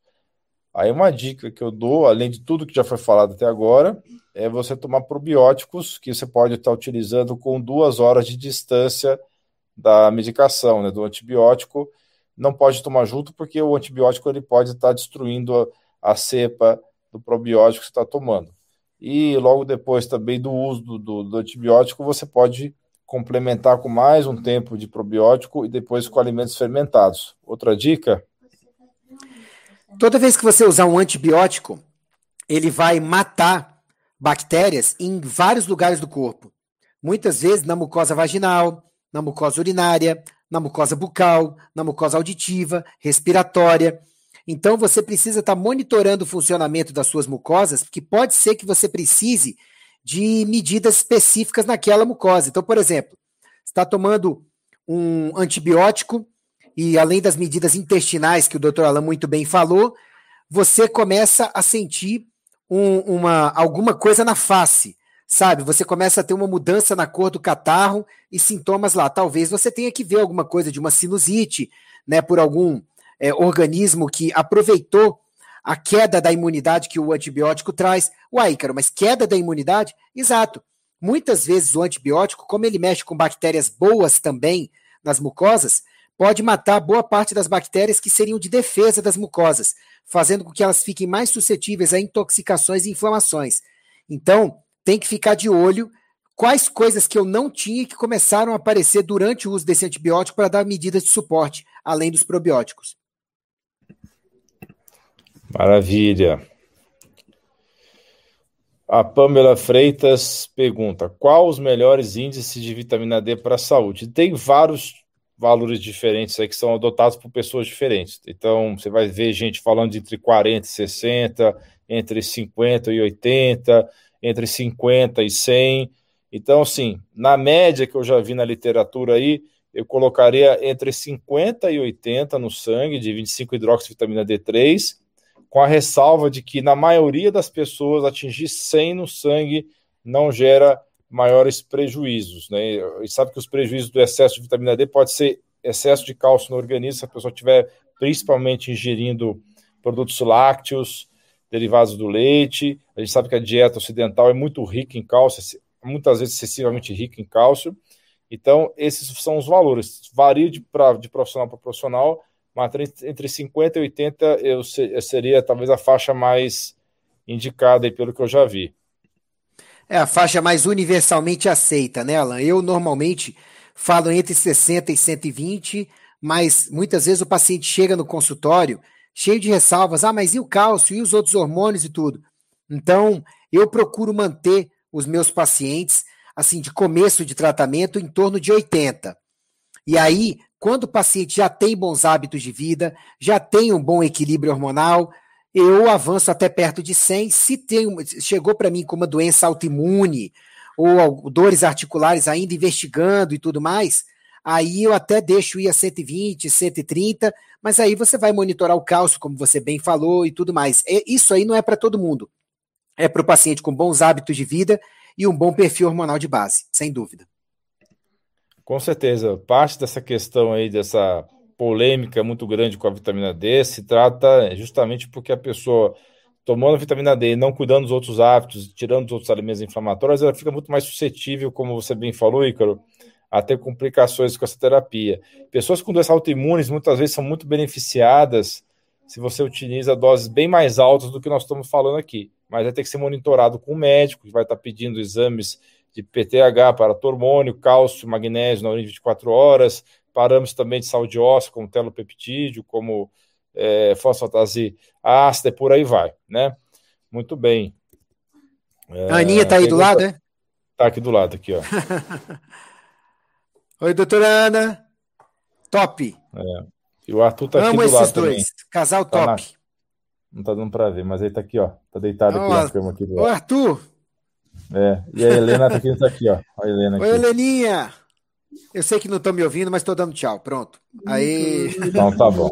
Aí uma dica que eu dou, além de tudo que já foi falado até agora, é você tomar probióticos que você pode estar utilizando com duas horas de distância da medicação, né, do antibiótico. Não pode tomar junto porque o antibiótico ele pode estar destruindo a, a cepa do probiótico que você está tomando. E logo depois também do uso do, do, do antibiótico, você pode complementar com mais um tempo de probiótico e depois com alimentos fermentados. Outra dica?
Toda vez que você usar um antibiótico, ele vai matar bactérias em vários lugares do corpo. Muitas vezes na mucosa vaginal, na mucosa urinária, na mucosa bucal, na mucosa auditiva, respiratória. Então você precisa estar monitorando o funcionamento das suas mucosas, porque pode ser que você precise de medidas específicas naquela mucosa. Então, por exemplo, está tomando um antibiótico e além das medidas intestinais que o doutor Alain muito bem falou, você começa a sentir um, uma, alguma coisa na face, sabe? Você começa a ter uma mudança na cor do catarro e sintomas lá. Talvez você tenha que ver alguma coisa de uma sinusite, né, por algum é, organismo que aproveitou a queda da imunidade que o antibiótico traz. Uai, Ícaro, mas queda da imunidade? Exato. Muitas vezes o antibiótico, como ele mexe com bactérias boas também nas mucosas, pode matar boa parte das bactérias que seriam de defesa das mucosas, fazendo com que elas fiquem mais suscetíveis a intoxicações e inflamações. Então, tem que ficar de olho quais coisas que eu não tinha que começaram a aparecer durante o uso desse antibiótico para dar medidas de suporte, além dos probióticos.
Maravilha. A Pamela Freitas pergunta: qual os melhores índices de vitamina D para a saúde? Tem vários valores diferentes aí que são adotados por pessoas diferentes. Então, você vai ver gente falando entre 40 e 60, entre 50 e 80, entre 50 e 100. Então, assim, na média que eu já vi na literatura aí, eu colocaria entre 50 e 80 no sangue de 25 hidroxivitamina D3 com a ressalva de que na maioria das pessoas atingir 100 no sangue não gera maiores prejuízos, né? E sabe que os prejuízos do excesso de vitamina D pode ser excesso de cálcio no organismo se a pessoa estiver principalmente ingerindo produtos lácteos, derivados do leite. A gente sabe que a dieta ocidental é muito rica em cálcio, muitas vezes excessivamente rica em cálcio. Então, esses são os valores. Varia de, pra, de profissional para profissional, mas entre 50 e 80 eu, eu seria talvez a faixa mais indicada aí, pelo que eu já vi.
É a faixa mais universalmente aceita, né, Alan? Eu normalmente falo entre 60 e 120, mas muitas vezes o paciente chega no consultório cheio de ressalvas. Ah, mas e o cálcio? E os outros hormônios e tudo? Então, eu procuro manter os meus pacientes, assim, de começo de tratamento, em torno de 80. E aí, quando o paciente já tem bons hábitos de vida, já tem um bom equilíbrio hormonal, eu avanço até perto de 100. Se tem, chegou para mim com uma doença autoimune ou dores articulares ainda investigando e tudo mais, aí eu até deixo ir a 120, 130, mas aí você vai monitorar o cálcio, como você bem falou e tudo mais. Isso aí não é para todo mundo. É para o paciente com bons hábitos de vida e um bom perfil hormonal de base, sem dúvida.
Com certeza. Parte dessa questão aí, dessa polêmica muito grande com a vitamina D, se trata justamente porque a pessoa tomando a vitamina D e não cuidando dos outros hábitos, tirando os outros alimentos inflamatórios, ela fica muito mais suscetível, como você bem falou, Ícaro, a ter complicações com essa terapia. Pessoas com doenças autoimunes muitas vezes são muito beneficiadas se você utiliza doses bem mais altas do que nós estamos falando aqui. Mas vai ter que ser monitorado com o médico, que vai estar pedindo exames de PTH para hormônio, cálcio, magnésio na urina de 24 horas, parâmetros também de saúde óssea, como telopeptídeo, como é, fosfatase ácida, e por aí vai, né? Muito bem.
É, a Aninha está aí do lado, é?
Está aqui do lado, aqui, ó.
Oi, doutora Ana. Top.
É. E o Arthur tá
Amo
aqui do lado
esses dois.
também.
Casal
Tá na-
top.
Não tá dando pra ver, mas ele tá aqui, ó. Tá deitado aqui
Ó,
na cama aqui do
Ô,
lado.
Arthur.
É. E a Helena tá aqui, tá aqui, ó. A Helena
Oi,
aqui.
Heleninha. Eu sei que não estão me ouvindo, mas estou dando tchau. Pronto. Aí.
Então tá bom.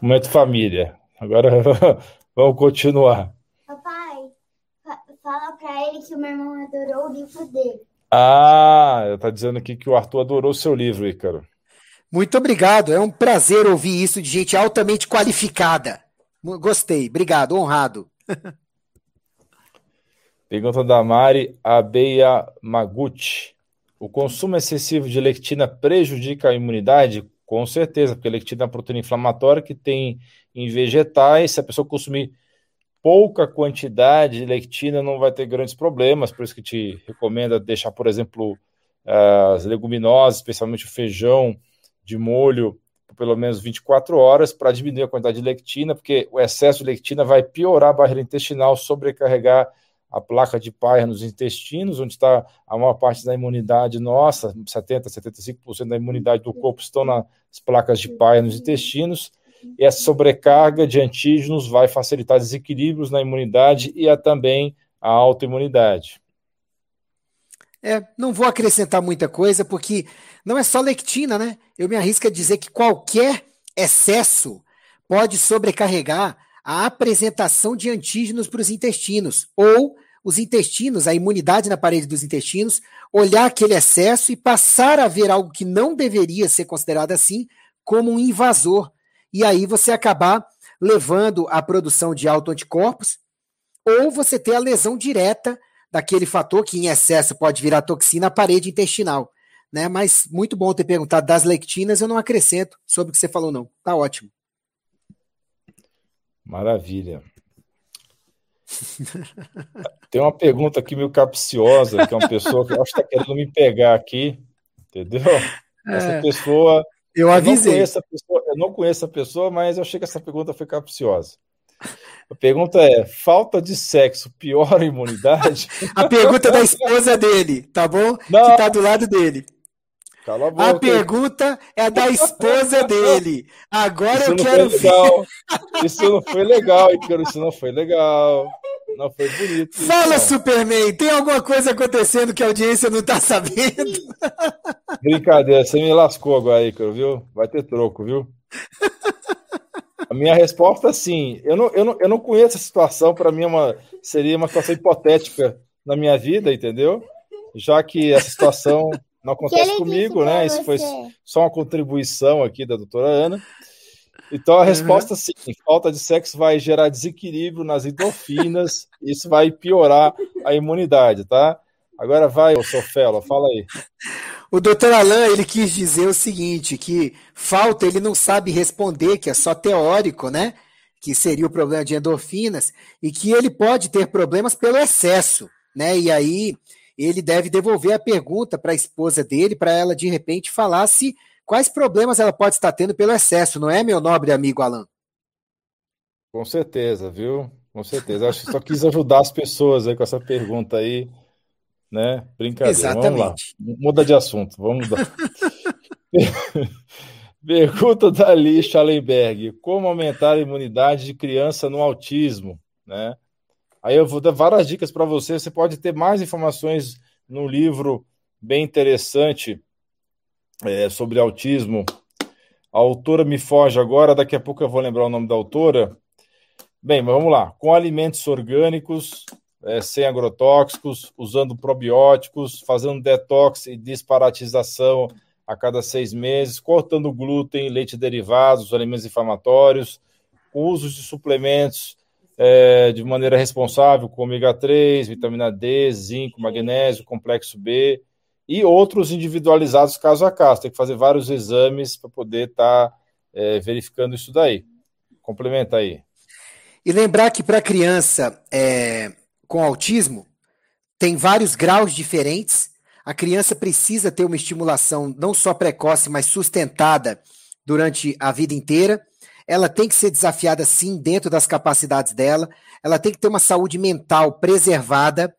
Momento família. Agora vamos continuar.
Papai, fa- fala pra ele que o meu irmão adorou o livro dele.
Ah, tá dizendo aqui que o Arthur adorou seu livro, Ícaro.
Muito obrigado. É um prazer ouvir isso de gente altamente qualificada. Gostei. Obrigado. Honrado.
Pergunta da Mari Abeia Maguchi. O consumo excessivo de lectina prejudica a imunidade? Com certeza, porque a lectina é uma proteína inflamatória que tem em vegetais. Se a pessoa consumir pouca quantidade de lectina, não vai ter grandes problemas. Por isso que te recomenda deixar, por exemplo, as leguminosas, especialmente o feijão, de molho por pelo menos 24 horas para diminuir a quantidade de lectina, porque o excesso de lectina vai piorar a barreira intestinal, sobrecarregar a placa de Peyer nos intestinos, onde está a maior parte da imunidade nossa, 70, 75% da imunidade do corpo estão nas placas de Peyer nos intestinos, e essa sobrecarga de antígenos vai facilitar desequilíbrios na imunidade e a, também a autoimunidade.
É, não vou acrescentar muita coisa, porque não é só lectina, né? Eu me arrisco a dizer que qualquer excesso pode sobrecarregar a apresentação de antígenos para os intestinos, ou os intestinos, a imunidade na parede dos intestinos, olhar aquele excesso e passar a ver algo que não deveria ser considerado assim, como um invasor. E aí você acabar levando à produção de autoanticorpos, ou você ter a lesão direta daquele fator que em excesso pode virar toxina à parede intestinal. Né? Mas muito bom ter perguntado das lectinas, eu não acrescento sobre o que você falou, não. Tá ótimo.
Maravilha. Tem uma pergunta aqui meio capciosa, que é uma pessoa que eu acho que está querendo me pegar aqui, entendeu? Essa
É,
pessoa,
eu
eu não
avisei.
conheço a pessoa, eu não conheço a pessoa, mas eu achei que essa pergunta foi capciosa. A pergunta é: falta de sexo piora a imunidade?
A pergunta da esposa dele, tá bom? Que
Não,
tá do lado dele.
Cala a
A
boca. hein?
pergunta é da esposa dele. Agora
Isso
eu quero ver.
Isso não foi legal, Ícaro. Isso não foi legal. Não foi bonito. Isso
Fala,
não.
Superman, tem alguma coisa acontecendo que a audiência não tá sabendo?
Brincadeira, você me lascou agora, Ícaro, viu? Vai ter troco, viu? A minha resposta é sim. Eu não, eu não, eu não conheço a situação, para mim é uma, seria uma situação hipotética na minha vida, entendeu? Já que essa situação não acontece comigo, né? Isso foi só uma contribuição aqui da doutora Ana. Então a
Uhum.
resposta sim, falta de sexo vai gerar desequilíbrio nas endorfinas, isso vai piorar a imunidade, tá? Agora vai, ô Sofela, fala aí.
O doutor Alain, ele quis dizer o seguinte, que falta ele não sabe responder, que é só teórico, né? Que seria o problema de endorfinas, e que ele pode ter problemas pelo excesso, né? E aí ele deve devolver a pergunta para a esposa dele, para ela de repente falar se quais problemas ela pode estar tendo pelo excesso, não é, meu nobre amigo Alain?
Com certeza, viu? Com certeza. Acho que só quis ajudar as pessoas aí com essa pergunta aí, né? Brincadeira. Vamos lá.
Exatamente.
Muda de assunto. Vamos mudar. Pergunta da Lee Schallenberg: Como aumentar a imunidade de criança no autismo, né? Aí eu vou dar várias dicas para você. Você pode ter mais informações no livro bem interessante é, sobre autismo. A autora me foge agora, daqui a pouco eu vou lembrar o nome da autora. Bem, mas vamos lá. Com alimentos orgânicos, é, sem agrotóxicos, usando probióticos, fazendo detox e disparatização a cada seis meses, cortando glúten, leite derivados, alimentos inflamatórios, com uso de suplementos é, de maneira responsável, com ômega 3, vitamina D, zinco, magnésio, complexo B e outros individualizados caso a caso. Tem que fazer vários exames para poder estar tá, é, verificando isso daí. Complementa aí.
E lembrar que para criança é, com autismo, tem vários graus diferentes. A criança precisa ter uma estimulação não só precoce, mas sustentada durante a vida inteira. Ela tem que ser desafiada, sim, dentro das capacidades dela. Ela tem que ter uma saúde mental preservada,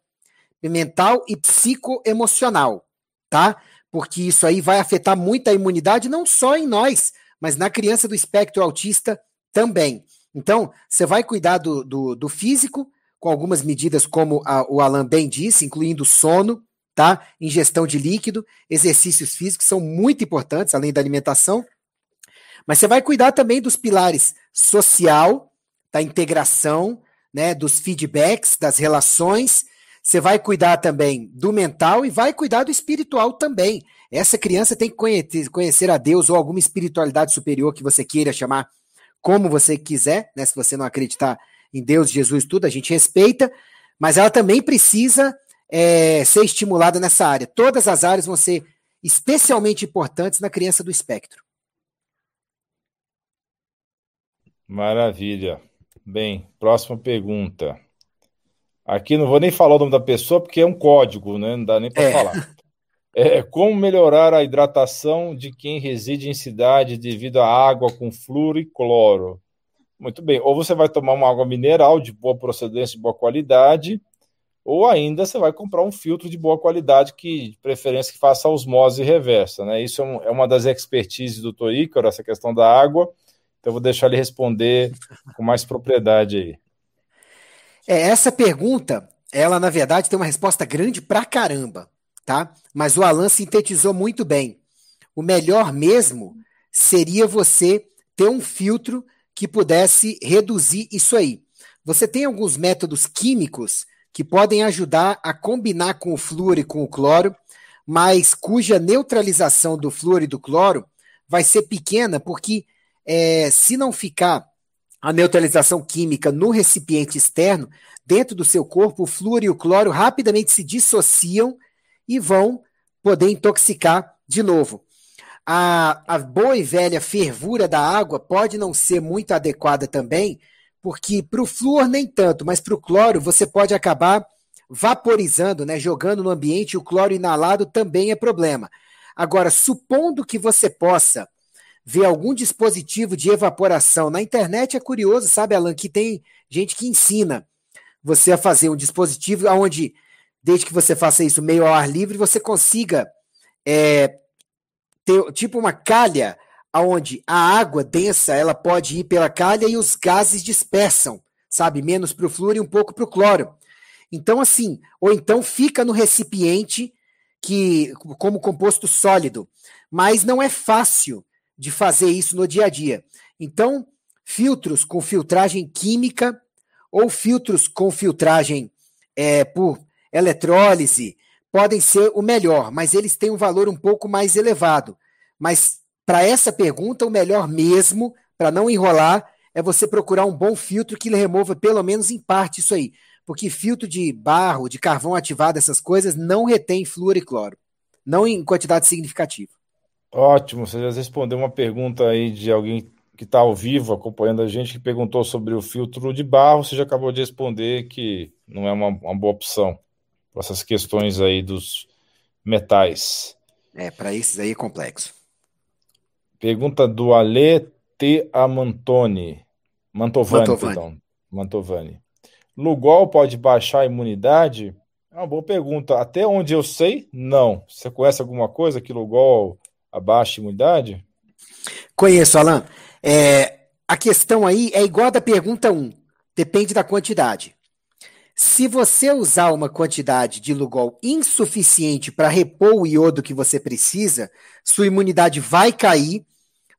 mental e psicoemocional, tá? Porque isso aí vai afetar muito a imunidade, não só em nós, mas na criança do espectro autista também. Então, você vai cuidar do, do, do físico, com algumas medidas, como a, o Alan bem disse, incluindo sono, tá? Ingestão de líquido, exercícios físicos são muito importantes, além da alimentação. Mas você vai cuidar também dos pilares social, da integração, né, dos feedbacks, das relações. Você vai cuidar também do mental e vai cuidar do espiritual também. Essa criança tem que conhecer, a Deus ou alguma espiritualidade superior que você queira chamar como você quiser, né? Se você não acreditar em Deus, Jesus, tudo, a gente respeita, mas ela também precisa é, ser estimulada nessa área. Todas as áreas vão ser especialmente importantes na criança do espectro.
Maravilha. Bem, próxima pergunta. Aqui não vou nem falar o nome da pessoa porque é um código, né? Não dá nem para é. falar. É, como melhorar a hidratação de quem reside em cidade devido à água com flúor e cloro? Muito bem. Ou você vai tomar uma água mineral de boa procedência, de boa qualidade, ou ainda você vai comprar um filtro de boa qualidade que, de preferência, que faça osmose reversa, né? Isso é, um, é uma das expertises do Dr. Ícaro, essa questão da água. Então, eu vou deixar ele responder com mais propriedade aí.
É, essa pergunta, ela, na verdade, tem uma resposta grande pra caramba tá? Mas o Alan sintetizou muito bem. O melhor mesmo seria você ter um filtro que pudesse reduzir isso aí. Você tem alguns métodos químicos que podem ajudar a combinar com o flúor e com o cloro, mas cuja neutralização do flúor e do cloro vai ser pequena, porque é, se não ficar a neutralização química no recipiente externo, dentro do seu corpo, o flúor e o cloro rapidamente se dissociam e vão poder intoxicar de novo. A, a boa e velha fervura da água pode não ser muito adequada também, porque para o flúor nem tanto, mas para o cloro você pode acabar vaporizando, né, jogando no ambiente, o cloro inalado também é problema. Agora, supondo que você possa ver algum dispositivo de evaporação, na internet é curioso, sabe, Alan, que tem gente que ensina você a fazer um dispositivo onde desde que você faça isso meio ao ar livre, você consiga é, ter tipo uma calha onde a água densa ela pode ir pela calha e os gases dispersam, sabe? Menos para o flúor e um pouco para o cloro. Então, assim, ou então fica no recipiente que como composto sólido, mas não é fácil de fazer isso no dia a dia. Então, filtros com filtragem química ou filtros com filtragem é, por eletrólise, podem ser o melhor, mas eles têm um valor um pouco mais elevado. Mas para essa pergunta, o melhor mesmo, para não enrolar, é você procurar um bom filtro que remova pelo menos em parte isso aí. Porque filtro de barro, de carvão ativado, essas coisas, não retém flúor e cloro. Não em quantidade significativa.
Ótimo, você já respondeu uma pergunta aí de alguém que está ao vivo acompanhando a gente, que perguntou sobre o filtro de barro. Você já acabou de responder que não é uma, uma boa opção essas questões aí dos metais.
É, para esses aí é complexo.
Pergunta do Ale T. Amantoni. Mantovani, Mantovani. perdão. Mantovani. Lugol pode baixar a imunidade? É uma boa pergunta. Até onde eu sei, não. Você conhece alguma coisa que Lugol a imunidade?
Conheço, Alan. É, a questão aí é igual da pergunta 1. Depende da quantidade. Se você usar uma quantidade de Lugol insuficiente para repor o iodo que você precisa, sua imunidade vai cair,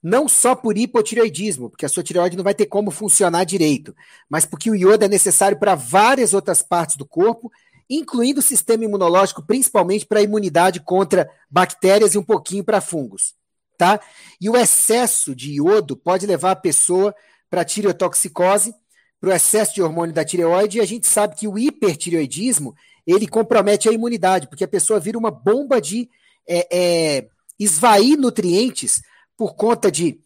não só por hipotireoidismo, porque a sua tireoide não vai ter como funcionar direito, mas porque o iodo é necessário para várias outras partes do corpo, incluindo o sistema imunológico, principalmente para a imunidade contra bactérias e um pouquinho para fungos, tá? E o excesso de iodo pode levar a pessoa para tireotoxicose, para o excesso de hormônio da tireoide, e a gente sabe que o hipertireoidismo ele compromete a imunidade, porque a pessoa vira uma bomba de é, é, esvair nutrientes por conta de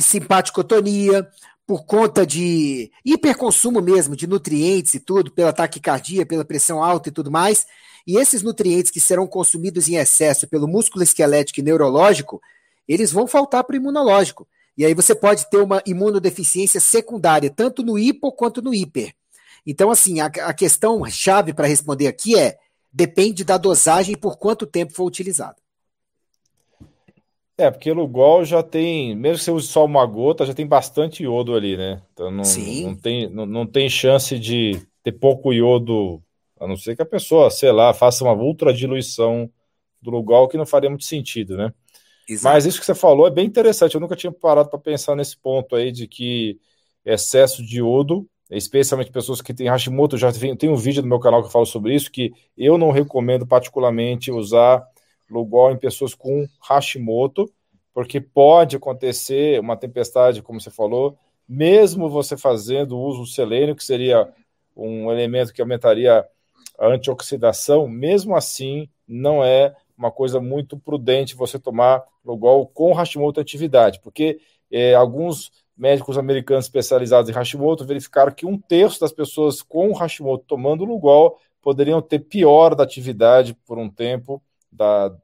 simpaticotonia, por conta de hiperconsumo mesmo de nutrientes e tudo, pela taquicardia, pela pressão alta e tudo mais. E esses nutrientes que serão consumidos em excesso pelo músculo esquelético e neurológico, eles vão faltar para o imunológico. E aí você pode ter uma imunodeficiência secundária, tanto no hipo quanto no hiper. Então, assim, a, a questão chave para responder aqui é: depende da dosagem e por quanto tempo for utilizado.
É, porque o Lugol já tem, mesmo que você use só uma gota, já tem bastante iodo ali, né? Então não,
Sim.
não, tem, não, não tem chance de ter pouco iodo, a não ser que a pessoa, sei lá, faça uma ultra diluição do Lugol, que não faria muito sentido, né?
Exato.
Mas isso que você falou é bem interessante. Eu nunca tinha parado para pensar nesse ponto aí de que excesso de iodo, especialmente pessoas que têm Hashimoto, já tem, tem um vídeo no meu canal que eu falo sobre isso, que eu não recomendo particularmente usar Lugol em pessoas com Hashimoto, porque pode acontecer uma tempestade, como você falou, mesmo você fazendo uso do selênio, que seria um elemento que aumentaria a antioxidação, mesmo assim não é uma coisa muito prudente você tomar Lugol com Hashimoto atividade, porque é, alguns médicos americanos especializados em Hashimoto verificaram que um terço das pessoas com Hashimoto tomando Lugol poderiam ter pior da atividade por um tempo da,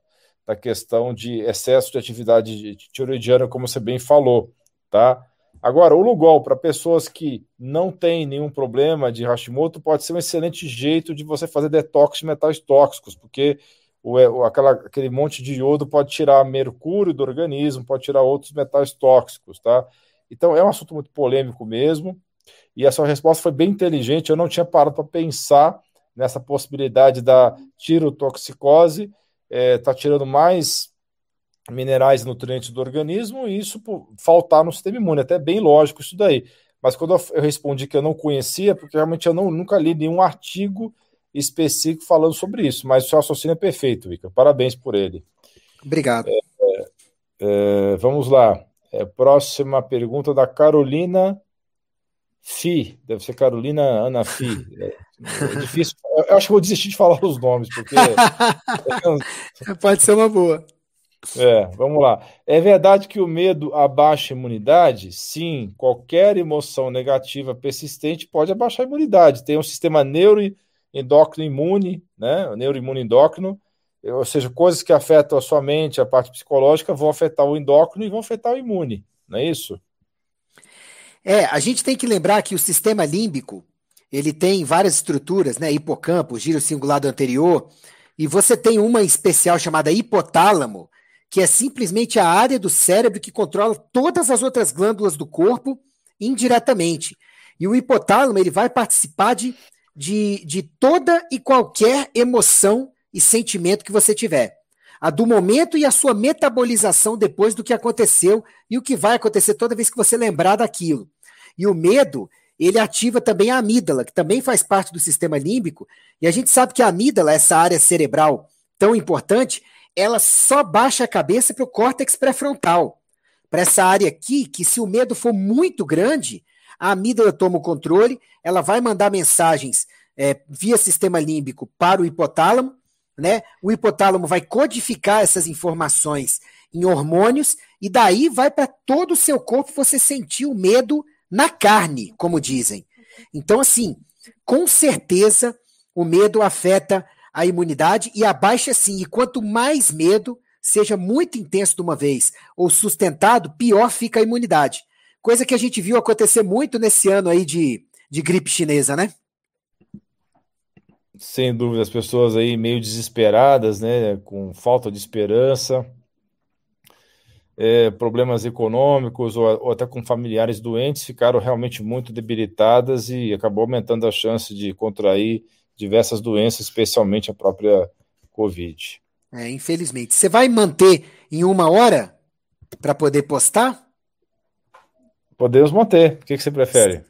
da questão de excesso de atividade tiroidiana, como você bem falou, tá? Agora, o Lugol, para pessoas que não têm nenhum problema de Hashimoto, pode ser um excelente jeito de você fazer detox de metais tóxicos, porque o, o, aquela, aquele monte de iodo pode tirar mercúrio do organismo, pode tirar outros metais tóxicos, tá? Então, é um assunto muito polêmico mesmo, e a sua resposta foi bem inteligente, eu não tinha parado para pensar nessa possibilidade da tirotoxicose, está é, tirando mais minerais e nutrientes do organismo e isso por faltar no sistema imune. Até bem lógico isso daí. Mas quando eu respondi que eu não conhecia, porque realmente eu não, nunca li nenhum artigo específico falando sobre isso, mas o seu raciocínio é perfeito, Vika. Parabéns por ele.
Obrigado.
É, é, vamos lá. É, próxima pergunta da Carolina Fi. Deve ser Carolina Ana Fi. É, é difícil. Eu acho que vou desistir de falar os nomes, porque.
Pode ser uma boa.
É, vamos lá. É verdade que o medo abaixa a imunidade? Sim, qualquer emoção negativa persistente pode abaixar a imunidade. Tem um sistema neuroendócrino imune, né? Neuroimune endócrino, ou seja, coisas que afetam a sua mente, a parte psicológica, vão afetar o endócrino e vão afetar o imune, não é isso?
É, a gente tem que lembrar que o sistema límbico, ele tem várias estruturas, né? Hipocampo, giro cingulado anterior, e você tem uma especial chamada hipotálamo, que é simplesmente a área do cérebro que controla todas as outras glândulas do corpo indiretamente. E o hipotálamo ele vai participar de, de, de toda e qualquer emoção e sentimento que você tiver. A do momento e a sua metabolização depois do que aconteceu e o que vai acontecer toda vez que você lembrar daquilo. E o medo, ele ativa também a amígdala, que também faz parte do sistema límbico. E a gente sabe que a amígdala, essa área cerebral tão importante, ela só baixa a cabeça para o córtex pré-frontal. Para essa área aqui, que se o medo for muito grande, a amígdala toma o controle, ela vai mandar mensagens é, via sistema límbico para o hipotálamo, né? O hipotálamo vai codificar essas informações em hormônios e daí vai para todo o seu corpo você sentir o medo na carne, como dizem. Então, assim, com certeza o medo afeta a imunidade e abaixa sim. E quanto mais medo, seja muito intenso de uma vez ou sustentado, pior fica a imunidade. Coisa que a gente viu acontecer muito nesse ano aí de, de gripe chinesa, né?
Sem dúvida, as pessoas aí meio desesperadas, né, com falta de esperança, é, problemas econômicos ou, ou, até com familiares doentes, ficaram realmente muito debilitadas e acabou aumentando a chance de contrair diversas doenças, especialmente a própria Covid.
É, infelizmente. Você vai manter em uma hora para poder postar?
Podemos manter. O que, que você prefere?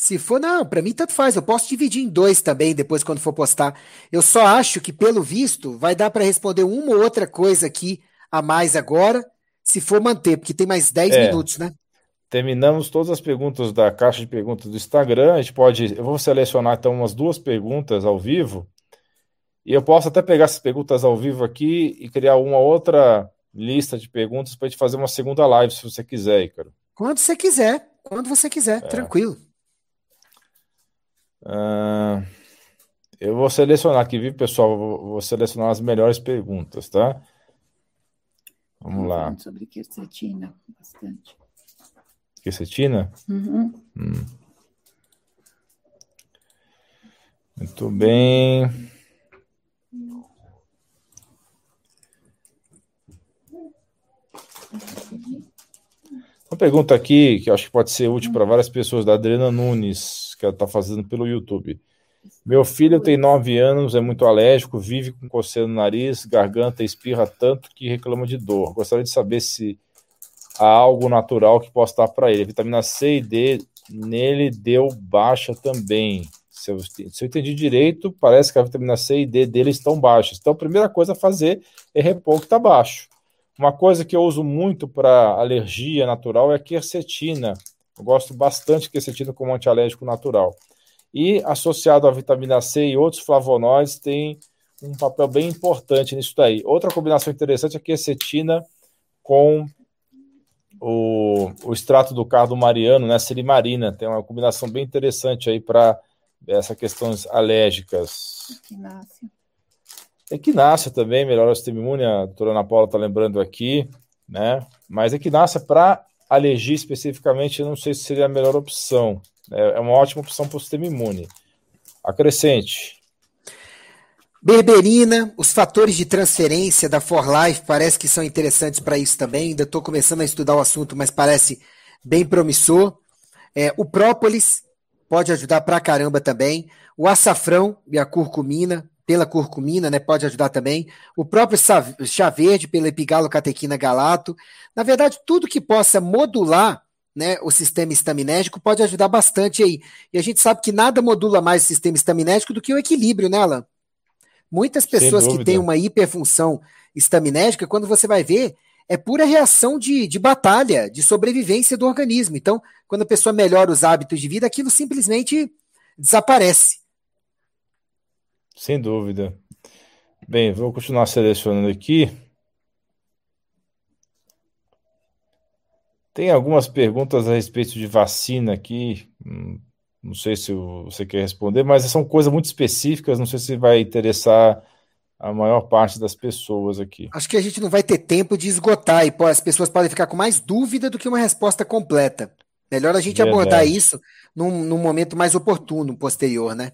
Se for, não, para mim tanto faz. Eu posso dividir em dois também depois quando for postar. Eu só acho que, pelo visto, vai dar para responder uma ou outra coisa aqui a mais agora, se for manter, porque tem mais 10 é. minutos, né?
Terminamos todas as perguntas da caixa de perguntas do Instagram. A gente pode. Eu vou selecionar então umas duas perguntas ao vivo. E eu posso até pegar essas perguntas ao vivo aqui e criar uma outra lista de perguntas para a gente fazer uma segunda live, se você quiser, Ícaro.
Quando você quiser, quando você quiser, é. tranquilo.
Uh, eu vou selecionar aqui, viu, pessoal? Vou, vou selecionar as melhores perguntas, tá? Vamos lá.
Sobre quercetina, bastante.
Quercetina?
Uhum.
Hum. Muito bem. Uma pergunta aqui que eu acho que pode ser útil para várias pessoas, da Adriana Nunes, que ela está fazendo pelo YouTube. Meu filho tem nove anos, é muito alérgico, vive com coceira no nariz, garganta, espirra tanto que reclama de dor. Gostaria de saber se há algo natural que possa dar para ele. vitamina C e D nele deu baixa também. Se eu, se eu entendi direito, parece que a vitamina C e D dele estão baixas. Então, a primeira coisa a fazer é repor o que está baixo. Uma coisa que eu uso muito para alergia natural é a quercetina. Eu gosto bastante de quercetina como antialérgico natural. E associado à vitamina C e outros flavonoides, tem um papel bem importante nisso daí. Outra combinação interessante é a quercetina com o, o extrato do cardo mariano, né, silimarina. Tem uma combinação bem interessante aí para essas questões alérgicas. Equinácia. Equinácia também, melhora o sistema imune, a doutora Ana Paula está lembrando aqui, né? Mas equinácia para alergia especificamente, eu não sei se seria a melhor opção. É, é uma ótima opção para o sistema imune. Acrescente.
Berberina, os fatores de transferência da For Life parece que são interessantes para isso também. Ainda estou começando a estudar o assunto, mas parece bem promissor. É, o própolis pode ajudar pra caramba também. O açafrão e a curcumina, pela curcumina, né, pode ajudar também. O próprio chá verde pela epigalocatequina galato. Na verdade, tudo que possa modular né, o sistema estaminérgico pode ajudar bastante aí. E a gente sabe que nada modula mais o sistema estaminérgico do que o equilíbrio, né, Alan? Muitas pessoas que têm uma hiperfunção estaminérgica, quando você vai ver, é pura reação de, de batalha, de sobrevivência do organismo. Então, quando a pessoa melhora os hábitos de vida, aquilo simplesmente desaparece.
Sem dúvida. Bem, vou continuar selecionando aqui. Tem algumas perguntas a respeito de vacina aqui. Hum, não sei se você quer responder, mas são coisas muito específicas. Não sei se vai interessar a maior parte das pessoas aqui.
Acho que a gente não vai ter tempo de esgotar e as pessoas podem ficar com mais dúvida do que uma resposta completa. Melhor a gente Verdade. abordar isso num, num, momento mais oportuno, posterior, né?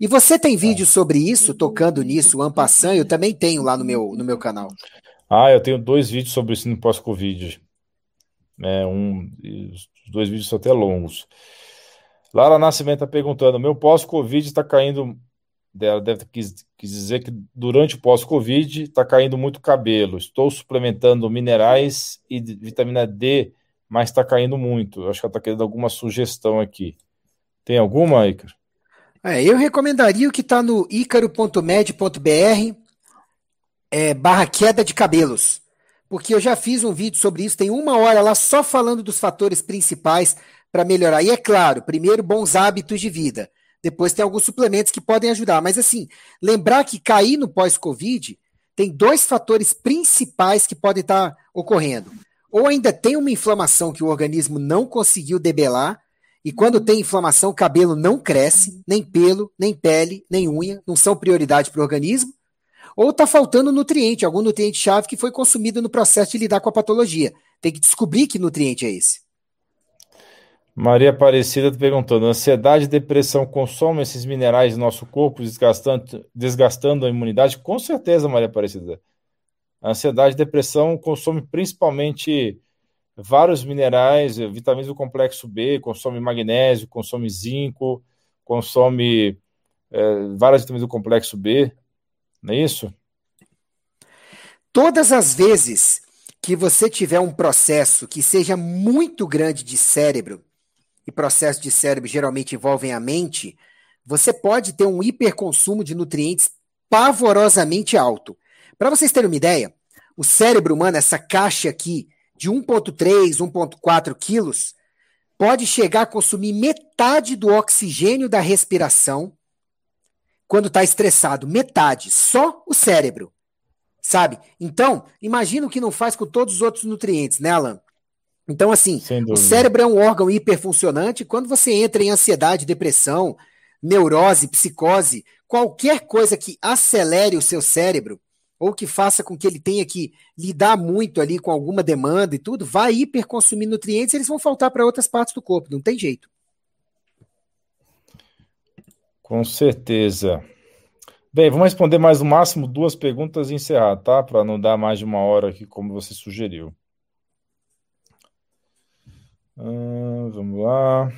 E você tem vídeo sobre isso, tocando nisso, Ampassan, eu também tenho lá no meu, no meu canal.
Ah, eu tenho dois vídeos sobre isso no pós-Covid. É, um, os dois vídeos são até longos. Lara Nascimento está perguntando: meu pós-Covid está caindo dela deve quis, quis dizer que durante o pós-Covid está caindo muito cabelo. Estou suplementando minerais e vitamina D, mas está caindo muito. Acho que ela está querendo alguma sugestão aqui. Tem alguma, Ícaro?
É, eu recomendaria o que está no icaro.med.br é, barra queda de cabelos. Porque eu já fiz um vídeo sobre isso, tem uma hora lá só falando dos fatores principais para melhorar. E é claro, primeiro, bons hábitos de vida. Depois tem alguns suplementos que podem ajudar. Mas assim, lembrar que cair no pós-Covid tem dois fatores principais que podem estar ocorrendo. Ou ainda tem uma inflamação que o organismo não conseguiu debelar, e quando tem inflamação, o cabelo não cresce, nem pelo, nem pele, nem unha, não são prioridade para o organismo. Ou está faltando nutriente, algum nutriente-chave que foi consumido no processo de lidar com a patologia. Tem que descobrir que nutriente é esse.
Maria Aparecida perguntando: ansiedade e depressão consomem esses minerais no nosso corpo, desgastando, desgastando a imunidade? Com certeza, Maria Aparecida. A ansiedade e depressão consome principalmente vários minerais, vitaminas do complexo B, consome magnésio, consome zinco, consome é, várias vitaminas do complexo B, não é isso?
Todas as vezes que você tiver um processo que seja muito grande de cérebro, e processos de cérebro geralmente envolvem a mente, você pode ter um hiperconsumo de nutrientes pavorosamente alto. Para vocês terem uma ideia, o cérebro humano, essa caixa aqui de 1,3, 1,4 quilos, pode chegar a consumir metade do oxigênio da respiração quando está estressado. Metade. Só o cérebro. Sabe? Então, imagina o que não faz com todos os outros nutrientes, né, Alan? Então, assim, o cérebro é um órgão hiperfuncionante. Quando você entra em ansiedade, depressão, neurose, psicose, qualquer coisa que acelere o seu cérebro, ou que faça com que ele tenha que lidar muito ali com alguma demanda e tudo, vai hiperconsumir nutrientes, eles vão faltar para outras partes do corpo, não tem jeito.
Com certeza. Bem, vamos responder mais no máximo duas perguntas e encerrar, tá? Para não dar mais de uma hora aqui, como você sugeriu. Hum, vamos lá.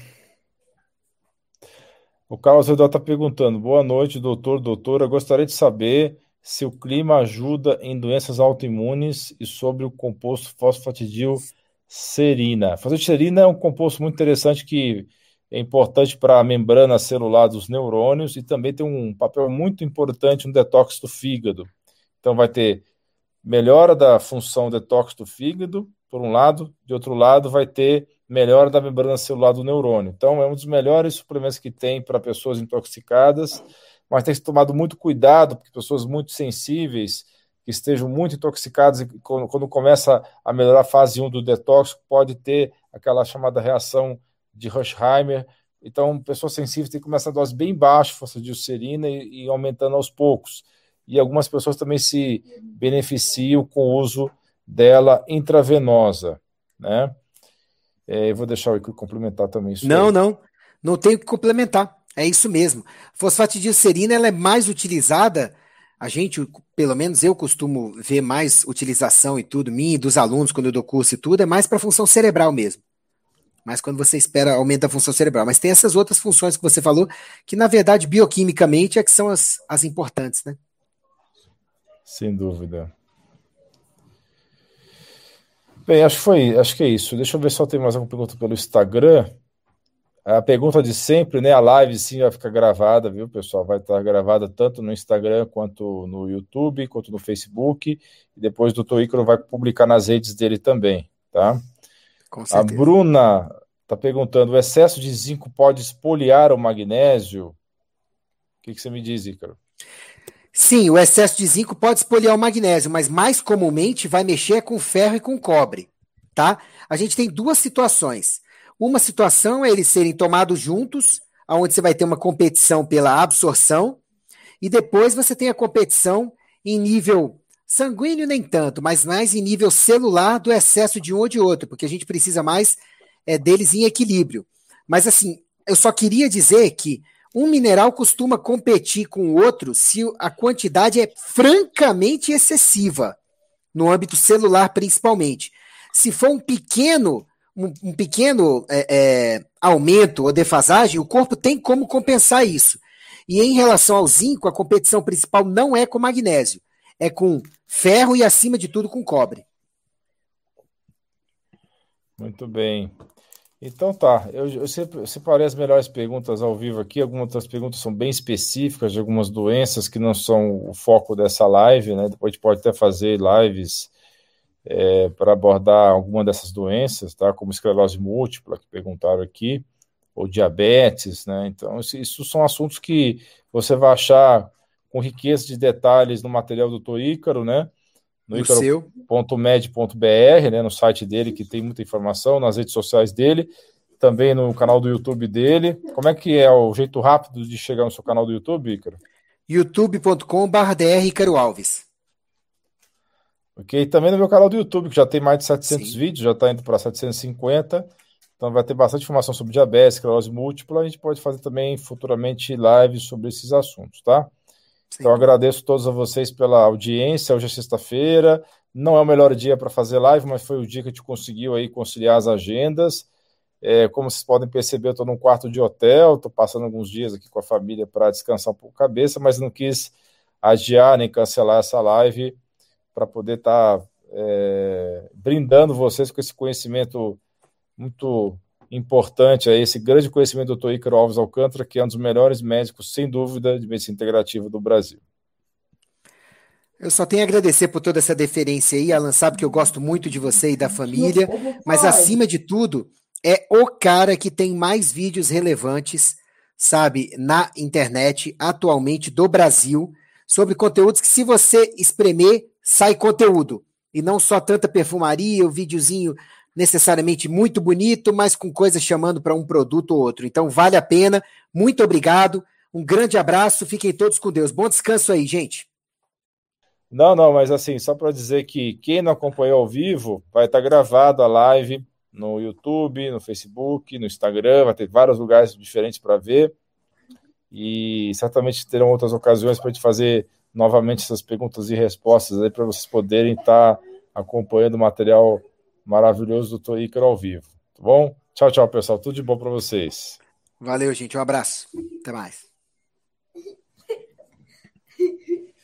O Carlos Redó está perguntando: Boa noite, doutor, doutora. Gostaria de saber se o clima ajuda em doenças autoimunes e sobre o composto fosfatidilcerina. Fosfatidilcerina é um composto muito interessante que é importante para a membrana celular dos neurônios e também tem um papel muito importante no detox do fígado. Então, vai ter melhora da função detox do fígado, por um lado, de outro lado, vai ter melhora da membrana celular do neurônio. Então, é um dos melhores suplementos que tem para pessoas intoxicadas, mas tem que ser tomado muito cuidado, porque pessoas muito sensíveis, que estejam muito intoxicadas, e quando, quando começa a melhorar a fase 1 do detox, pode ter aquela chamada reação de Rushheimer. Então, pessoas sensíveis têm que começar a dose bem baixa, força de ulcerina, e, e aumentando aos poucos. E algumas pessoas também se beneficiam com o uso dela intravenosa, né? É, eu vou deixar o Icaro complementar também isso.
Não, aí. não. Não tenho que complementar. É isso mesmo. Fosfatidilcerina ela é mais utilizada. A gente, pelo menos eu costumo ver mais utilização e tudo, mim e dos alunos, quando eu dou curso e tudo, é mais para função cerebral mesmo. Mas quando você espera, aumenta a função cerebral. Mas tem essas outras funções que você falou, que na verdade, bioquimicamente, é que são as, as importantes, né?
Sem dúvida. Bem, acho que foi, acho que é isso. Deixa eu ver se eu tenho mais alguma pergunta pelo Instagram. A pergunta de sempre, né? A live sim vai ficar gravada, viu, pessoal? Vai estar gravada tanto no Instagram quanto no YouTube, quanto no Facebook. E depois o doutor Ícaro vai publicar nas redes dele também, tá? A Bruna está perguntando: o excesso de zinco pode espoliar o magnésio? O que, que você me diz, Ícaro?
Sim, o excesso de zinco pode espoliar o magnésio, mas mais comumente vai mexer com ferro e com cobre, tá? A gente tem duas situações. Uma situação é eles serem tomados juntos, onde você vai ter uma competição pela absorção, e depois você tem a competição em nível sanguíneo nem tanto, mas mais em nível celular do excesso de um ou de outro, porque a gente precisa mais é, deles em equilíbrio. Mas assim, eu só queria dizer que um mineral costuma competir com o outro se a quantidade é francamente excessiva, no âmbito celular principalmente. Se for um pequeno, um, pequeno é, é, aumento ou defasagem, o corpo tem como compensar isso. E em relação ao zinco, a competição principal não é com magnésio, é com ferro e, acima de tudo, com cobre.
Muito bem. Então tá, eu, eu separei as melhores perguntas ao vivo aqui. Algumas das perguntas são bem específicas de algumas doenças que não são o foco dessa live, né? Depois a gente pode até fazer lives é, para abordar alguma dessas doenças, tá? Como esclerose múltipla, que perguntaram aqui, ou diabetes, né? Então, isso, isso são assuntos que você vai achar com riqueza de detalhes no material do Toícaro, né? no icaro.med.br, né, no site dele, que tem muita informação, nas redes sociais dele, também no canal do YouTube dele. Como é que é o jeito rápido de chegar no seu canal do YouTube, Ícaro?
youtube.com.br Ícaro Alves.
Ok, também no meu canal do YouTube, que já tem mais de 700 Sim. vídeos, já está indo para 750. Então vai ter bastante informação sobre diabetes, esclerose múltipla. A gente pode fazer também futuramente lives sobre esses assuntos, tá? Sim. Então agradeço a todos a vocês pela audiência. Hoje é sexta-feira, não é o melhor dia para fazer live, mas foi o dia que a gente conseguiu aí conciliar as agendas. É, como vocês podem perceber, eu estou num quarto de hotel, estou passando alguns dias aqui com a família para descansar um pouco a cabeça, mas não quis adiar nem cancelar essa live para poder estar tá, é, brindando vocês com esse conhecimento muito importante a esse grande conhecimento do Dr. Ícaro Alves Alcântara, que é um dos melhores médicos, sem dúvida, de medicina integrativa do Brasil.
Eu só tenho a agradecer por toda essa deferência aí, Alan. Sabe que eu gosto muito de você e da família, mas acima de tudo, é o cara que tem mais vídeos relevantes, sabe, na internet atualmente do Brasil, sobre conteúdos que, se você espremer, sai conteúdo. E não só tanta perfumaria, o videozinho necessariamente muito bonito, mas com coisas chamando para um produto ou outro. Então vale a pena. Muito obrigado. Um grande abraço. Fiquem todos com Deus. Bom descanso aí, gente.
Não, não, mas assim, só para dizer que quem não acompanhou ao vivo, vai estar gravado a live no YouTube, no Facebook, no Instagram, vai ter vários lugares diferentes para ver. E certamente terão outras ocasiões para a gente fazer novamente essas perguntas e respostas aí para vocês poderem estar acompanhando o material maravilhoso do Ícaro ao vivo, tá bom? Tchau, tchau, pessoal. Tudo de bom para vocês.
Valeu, gente. Um abraço. Até mais.